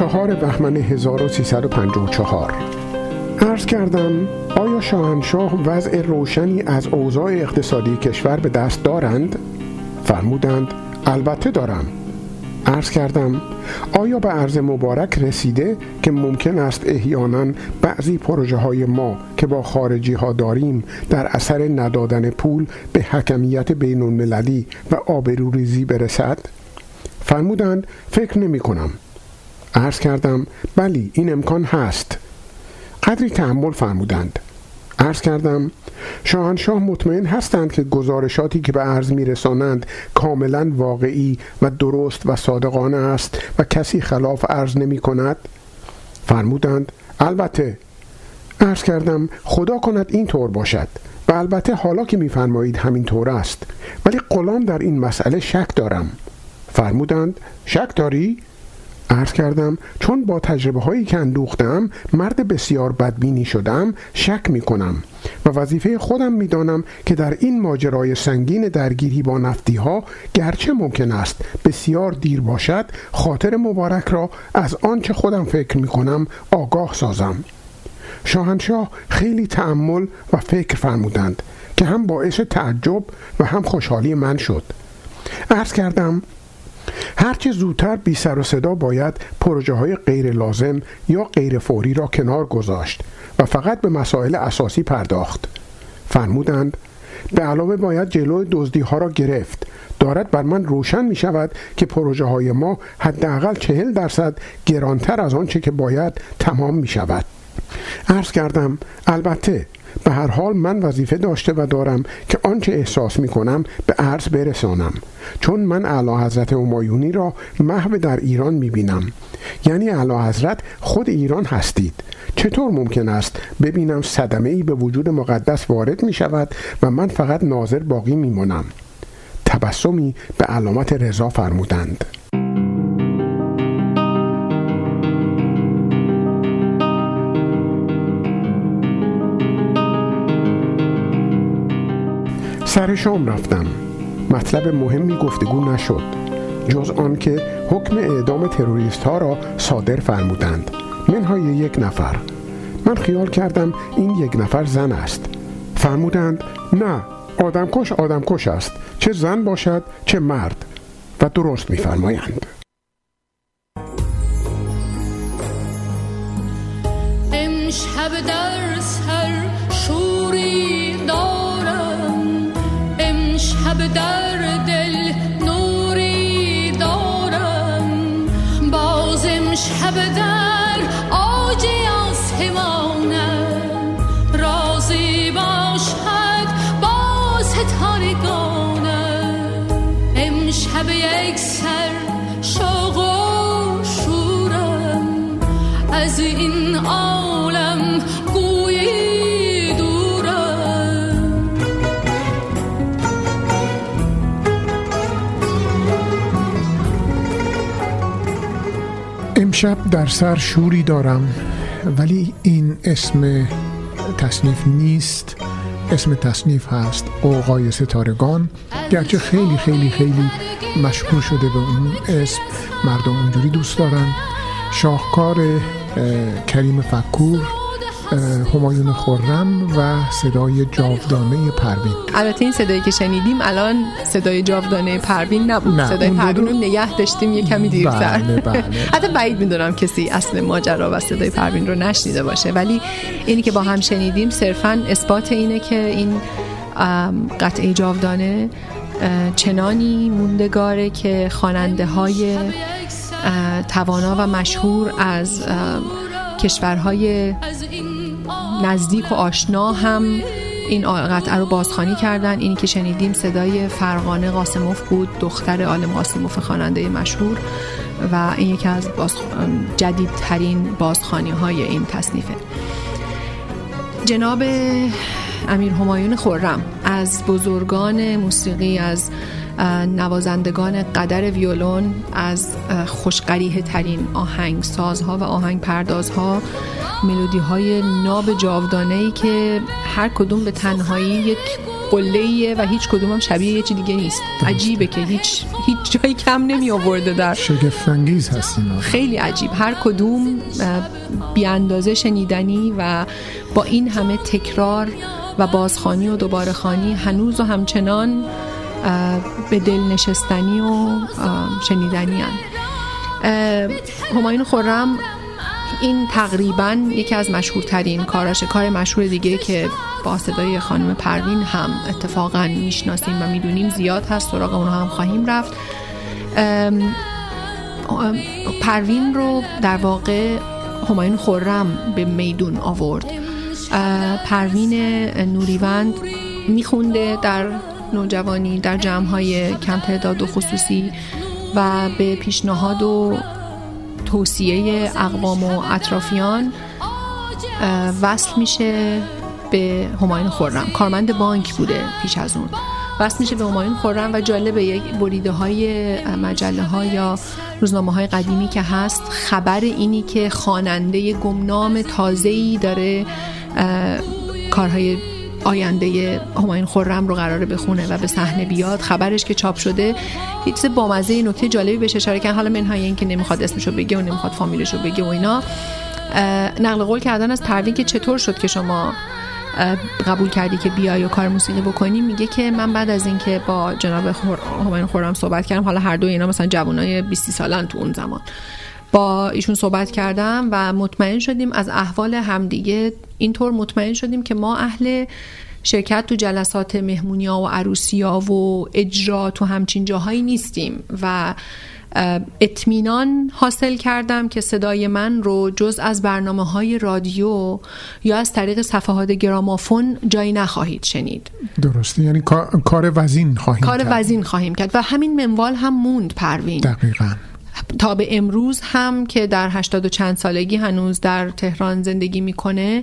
چهار بهمن 1354 عرض کردم آیا شاهنشاه وضع روشنی از اوضاع اقتصادی کشور به دست دارند؟ فرمودند البته دارم عرض کردم آیا به عرض مبارک رسیده که ممکن است احیانا بعضی پروژه های ما که با خارجی ها داریم در اثر ندادن پول به حکمیت بین المللی و آبروریزی برسد؟ فرمودند فکر نمی کنم عرض کردم بلی این امکان هست. قدری تحمل فرمودند. عرض کردم شاهنشاه مطمئن هستند که گزارشاتی که به عرض میرسانند کاملا واقعی و درست و صادقانه است و کسی خلاف عرض نمی کند؟ فرمودند البته. عرض کردم خدا کند این طور باشد. و البته حالا که میفرمایید همین طور است. ولی غلام در این مسئله شک دارم. فرمودند شک داری؟ عرض کردم چون با تجربه هایی که اندوختم مرد بسیار بدبینی شدم شک می کنم و وظیفه خودم می دانم که در این ماجرای سنگین درگیری با نفتی ها گرچه ممکن است بسیار دیر باشد خاطر مبارک را از آنچه خودم فکر می کنم آگاه سازم. شاهنشاه خیلی تعمل و فکر فرمودند که هم باعث تعجب و هم خوشحالی من شد. عرض کردم هرچه زودتر بی سر و صدا باید پروژه های غیر لازم یا غیر فوری را کنار گذاشت و فقط به مسائل اساسی پرداخت. فرمودند به علاوه باید جلوی دزدی ها را گرفت. دارد بر من روشن می شود که پروژه های ما حداقل چهل درصد گرانتر از آنچه که باید تمام می شود عرض کردم البته به هر حال من وظیفه داشته و دارم که آنچه احساس می کنم به عرض برسانم. چون من اعلی حضرت همایونی را محو در ایران می بینم یعنی اعلی حضرت خود ایران هستید. چطور ممکن است ببینم صدمه ای به وجود مقدس وارد می شود و من فقط ناظر باقی می مانم تبسمی به علامت رضا فرمودند. سر شام رفتم. مطلب مهمی گفتگو نشد جز آنکه حکم اعدام تروریست ها را صادر فرمودند. منهای یک نفر. من خیال کردم این یک نفر زن است. فرمودند نه آدمکش آدمکش است. چه زن باشد چه مرد. و درست میفرمایند. امشب در امشب در دل نوری دارم. باز امشب در امشب در سر شوری دارم ولی این اسم تصنیف نیست. اسم تصنیف هست غوغای ستارگان گرچه خیلی خیلی خیلی مشهور شده به اون اسم مردم اونجوری دوست دارن. شاهکار اه، کریم فکور همایون خرم و صدای جاودانه پروین. البته این صدایی که شنیدیم الان صدای جاودانه پروین نبود. نه، صدای پروین رو نگه داشتیم یه کمی دیرتر. بله، بله. حتی بعید می‌دونم کسی اصل ماجرا و صدای پروین رو نشنیده باشه. ولی اینی که با هم شنیدیم صرفا اثبات اینه که این قطعه جاودانه چنانی موندگاره که خواننده های توانا و مشهور از کشورهای نزدیک و آشنا هم این قطعه رو بازخوانی کردن. اینی که شنیدیم صدای فرقانه قاسموف بود دختر عالم قاسموف خواننده مشهور و این یکی از باز... جدیدترین بازخوانی های این تصنیفه. جناب امیر همایون خرم از بزرگان موسیقی از نوازندگان قدر ویولون از خوشقریه ترین آهنگ سازها و آهنگ پردازها ملودی های ناب جاودانه ای که هر کدوم به تنهایی یک قله و هیچ کدوم هم شبیه یه چی دیگه نیست. عجیبه که هیچ هیچ جایی کم نمی آورده در شگفت انگیز هست اینا خیلی عجیب. هر کدوم بی اندازه شنیدنی و با این همه تکرار و بازخانی و دوباره خانی هنوز و همچنان به دل نشستنی و شنیدنی هن. همایون خورم این تقریبا یکی از مشهورترین کاراشه کار مشهور دیگه که با صدای خانم پروین هم اتفاقا می‌شناسیم و می‌دونیم زیاد هست سراغ اونها هم خواهیم رفت پروین رو در واقع همایون خورم به میدون آورد پروین نوریوند میخونده در نوجوانی در جمعهای کم تعداد و خصوصی و به پیشنهاد و توصیه اقوام و اطرافیان وصل میشه به همایون خورم کارمند بانک بوده پیش از اون. وصل میشه به همایون خورم و جالبه یک بریده های مجله ها یا روزنامه های قدیمی که هست خبر اینی که خواننده گمنام تازه‌ای داره کارهای آینده همایون خورم رو قراره بخونه و به صحنه بیاد. خبرش که چاپ شده یه چیز بامزه نکته جالبی بهش اشاره کردن حالا منهای این که نمی‌خواد اسمشو بگه و نمی‌خواد فامیلشو بگه و اینا نقل قول کردن از پروین که چطور شد که شما قبول کردی که بیای و کار موسیقی بکنی. میگه که من بعد از اینکه با جناب خور... همایون خورم صحبت کردم حالا هر دو اینا مثلا جوانای 20 سالن تو اون زمان. با ایشون صحبت کردم و مطمئن شدیم از احوال همدیگه اینطور مطمئن شدیم که ما اهل شرکت تو جلسات مهمونی ها و عروسی ها و اجرا تو همچین جاهایی نیستیم و اطمینان حاصل کردم که صدای من رو جز از برنامه های رادیو یا از طریق صفحات گرامافون جایی نخواهید شنید. درسته یعنی کار, کار وزین خواهیم کار کرد. وزین خواهیم کرد و همین منوال هم موند پروین. دقیقا. تا به امروز هم که در هشتاد و چند سالگی هنوز در تهران زندگی می‌کنه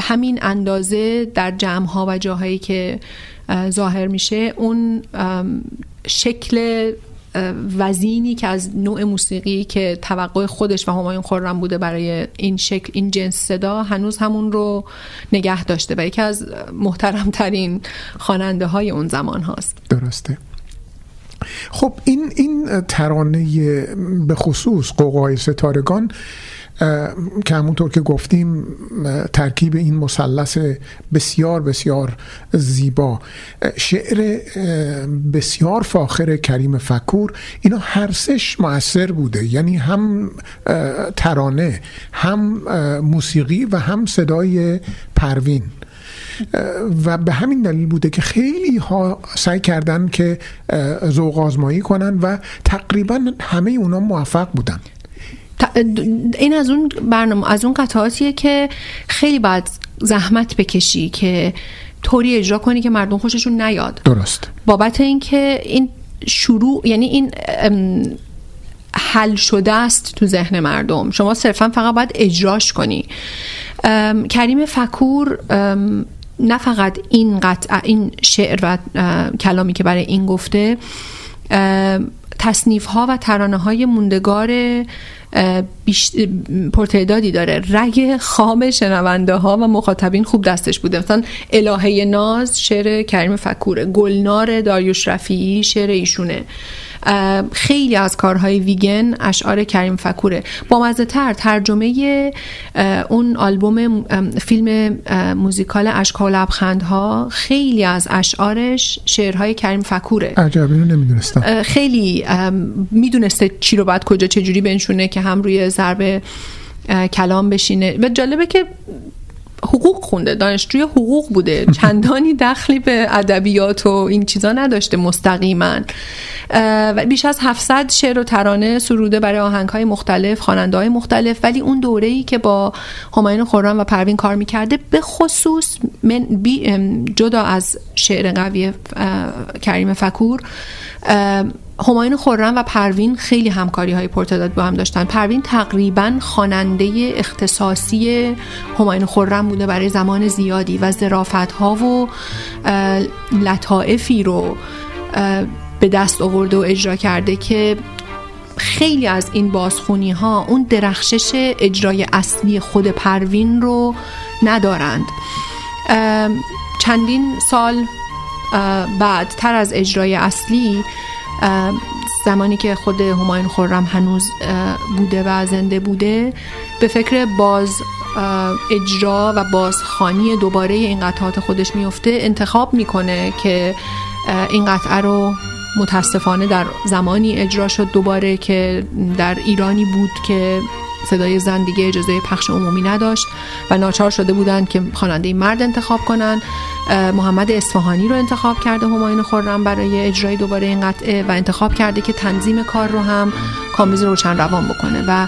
همین اندازه در جمع ها و جاهایی که اه، ظاهر میشه اون شکل وزینی که از نوع موسیقی که توقع خودش و همایون خورم بوده برای این شکل این جنس صدا هنوز همون رو نگه داشته و یکی از محترمترین خواننده های اون زمان هاست. درسته. خب این این ترانه به خصوص قوقای ستارگان که همونطور که گفتیم ترکیب این مثلث بسیار بسیار زیبا. شعر بسیار فاخر کریم فکور اینا هر سش مؤثر بوده. یعنی هم ترانه هم موسیقی و هم صدای پروین. و به همین دلیل بوده که خیلی ها سعی کردن که ذوق آزمایی کنن و تقریبا همه اونا موفق بودن. این از اون برنامه از اون قطعاتیه که خیلی باید زحمت بکشی که طوری اجرا کنی که مردم خوششون نیاد. درست. بابت اینکه این شروع یعنی این حل شده است تو ذهن مردم. شما صرفا فقط باید اجراش کنی. کریم فکور نه فقط این قطع این شعر و کلامی که برای این گفته تصنیف ها و ترانه های موندگار بیش... پرتعدادی داره. رگ خام شنونده ها و مخاطبین خوب دستش بوده. مثلا الهه ناز شعر کریم فکوره گلنار داریوش رفیعی شعر ایشونه. خیلی از کارهای ویگن اشعار کریم فکوره. با تر ترجمه اون آلبوم فیلم موزیکال اشکال و لبخندها خیلی از اشعارش شعرهای کریم فکوره. عجب اینو نمی‌دونستم. خیلی می‌دونسته چی رو باید کجا چه جوری بنشونه که هم روی ضرب کلام بشینه. و جالبه که حقوق خونده دانشجوی حقوق بوده. چندانی دخلی به ادبیات و این چیزا نداشته مستقیما. و بیش از 700 شعر و ترانه سروده برای آهنگ های مختلف خواننده های مختلف. ولی اون دوره ای که با همایون خرم و پروین کار می‌کرده به خصوص من بی جدا از شعر قوی کریم فکور اه، همایون خرم و پروین خیلی همکاری های پرتداد با هم داشتن. پروین تقریبا خواننده اختصاصی همایون خرم بوده برای زمان زیادی و ظرافت ها و لطائفی رو به دست آورده و اجرا کرده که خیلی از این بازخونی ها اون درخشش اجرای اصلی خود پروین رو ندارند. چندین سال بعد تر از اجرای اصلی زمانی که خود همایون خورم هنوز بوده و زنده بوده به فکر باز اجرا و بازخانی دوباره این قطعات خودش میفته انتخاب می‌کنه که این قطعه رو متاسفانه در زمانی اجرا شد دوباره که در ایرانی بود که صدای زن دیگه اجازه پخش عمومی نداشت و ناچار شده بودند که خواننده مرد انتخاب کنن محمد اصفهانی رو انتخاب کرده همایون خرم برای اجرای دوباره این قطعه و انتخاب کرده که تنظیم کار رو هم کامبیز روشن روان بکنه و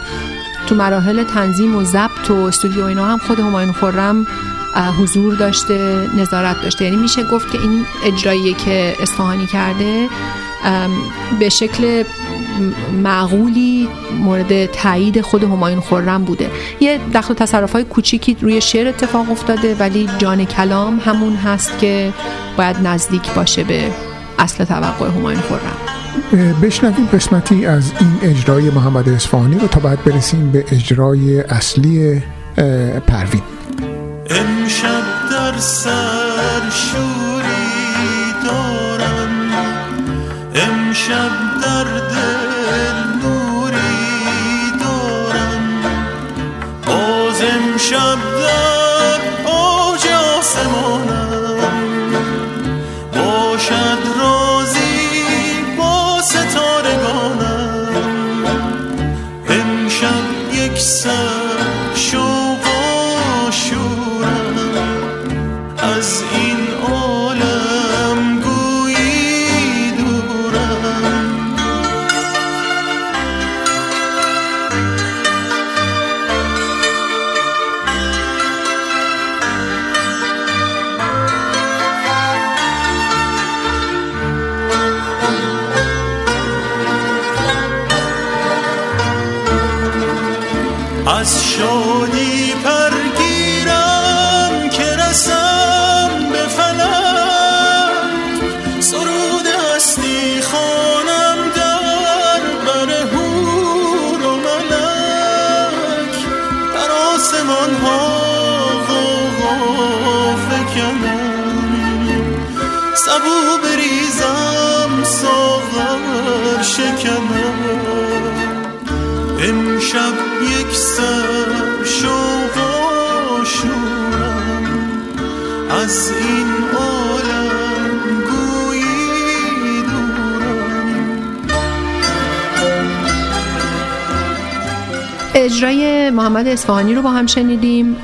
تو مراحل تنظیم و ضبط و استودیو اینا هم خود همایون خرم حضور داشته نظارت داشته. یعنی میشه گفت که این اجرایی که اصفهانی کرده به شکل معقولی مورد تایید خود همایون خورم بوده. یه دخل و تصرف های کوچیکی روی شعر اتفاق افتاده ولی جان کلام همون هست که باید نزدیک باشه به اصل توقع همایون خورم بشنویم قسمتی از این اجرای محمد اصفهانی رو تا بعد برسیم به اجرای اصلی پروین. امشب در سر شوری دارم. امشب سبو بریزم ساغر شکنم امشب یک سر شوق از این عالم گویی اجرای محمد اصفهانی رو با هم شنیدیم.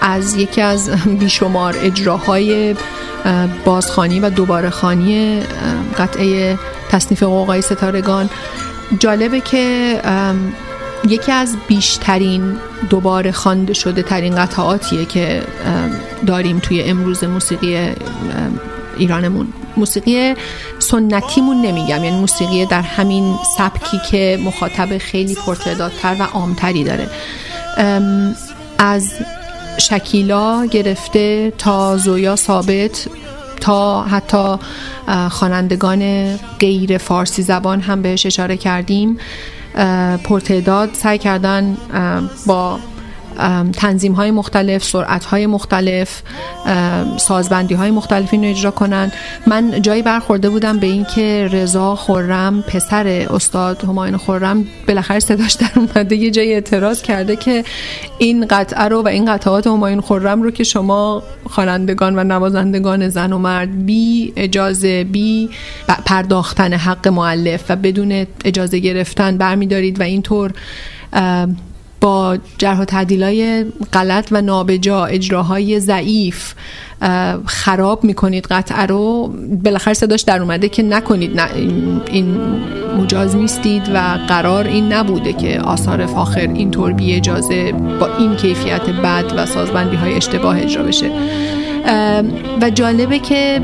از یکی از بیشمار اجراهای بازخانی و دوباره خانی قطعه تصنیف قوقای ستارگان. جالبه که یکی از بیشترین دوباره خوانده شده ترین قطعاتیه که داریم توی امروز موسیقی ایرانمون. موسیقی سنتیمون نمیگم یعنی موسیقی در همین سبکی که مخاطب خیلی پرتعدادتر و عامتری داره. از شکیلا گرفته تا زویا ثابت تا حتی خوانندگان غیر فارسی زبان هم بهش اشاره کردیم. پرتعداد سعی کردن با تنظیم های مختلف سرعت های مختلف سازبندی های مختلف اینو اجرا کنن من جایی برخورده بودم به این که رضا خورم پسر استاد همایون خورم بالاخره صداش در اومده یه جایی اعتراض کرده که این قطعه رو و این قطعات همایون خورم رو که شما خوانندگان و نوازندگان زن و مرد بی اجازه بی پرداختن حق معلف و بدون اجازه گرفتن برمیدارید و اینطور با جرح و تعدیلای غلط و نابجا اجراهای ضعیف خراب می‌کنید قطعه رو. بالاخره صداش در اومده که نکنید این مجاز نیستید و قرار این نبوده که آثار فاخر اینطور بی اجازه با این کیفیت بد و سازبندی های اشتباه اجرا بشه. و جالبه که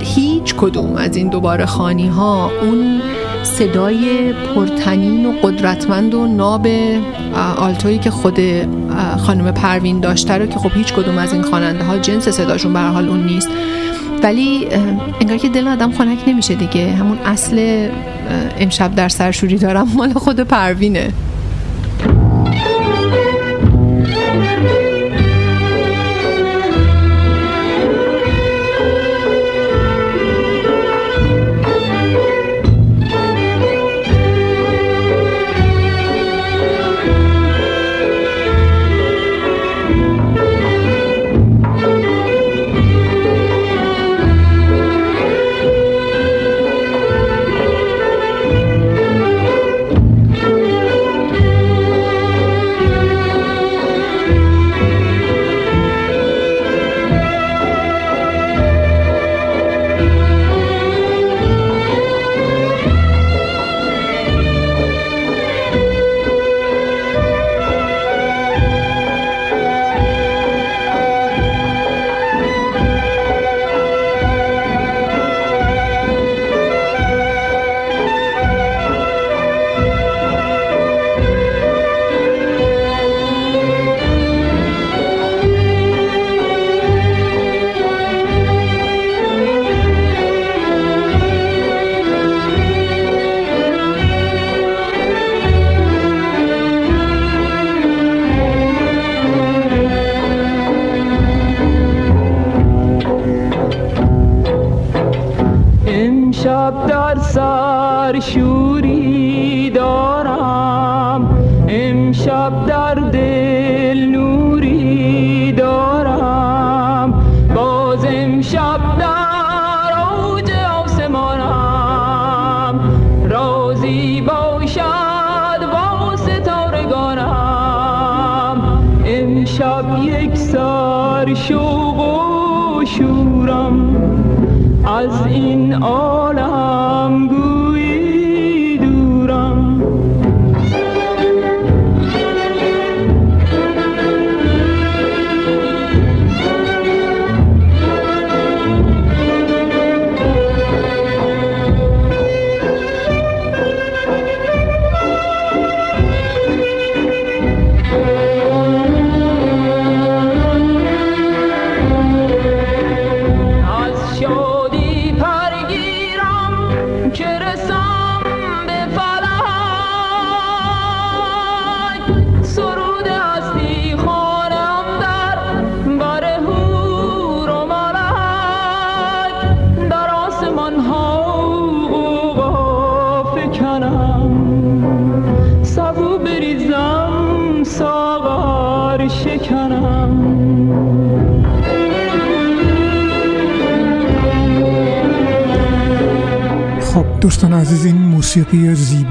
هیچ کدوم از این دوباره خانی ها اون صدای پرتنین و قدرتمند و ناب آلتویی که خود خانم پروین داشته رو که خب هیچ کدوم از این خواننده ها جنس صداشون به حال اون نیست. ولی انگار که دل آدم خنک نمیشه دیگه. همون اصل امشب در سرشوری دارم مال خود پروینه.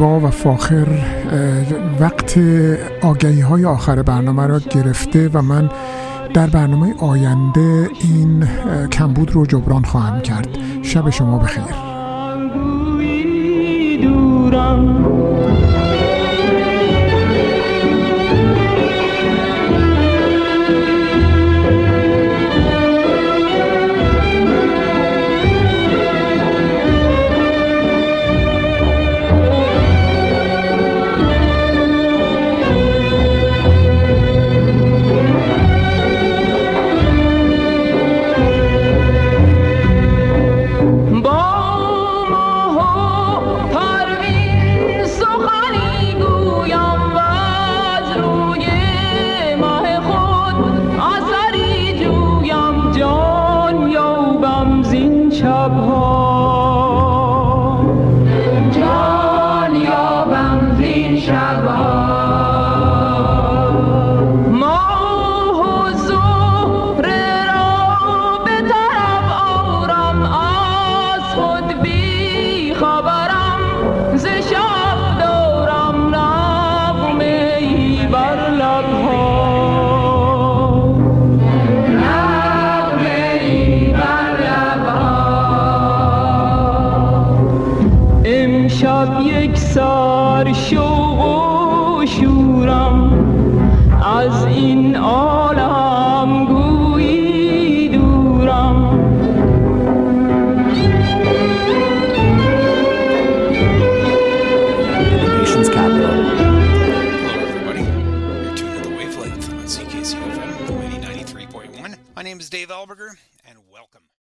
زیبا و فاخر وقت آگهی های آخر برنامه را گرفته و من در برنامه آینده این کمبود رو جبران خواهم کرد. شب شما بخیر.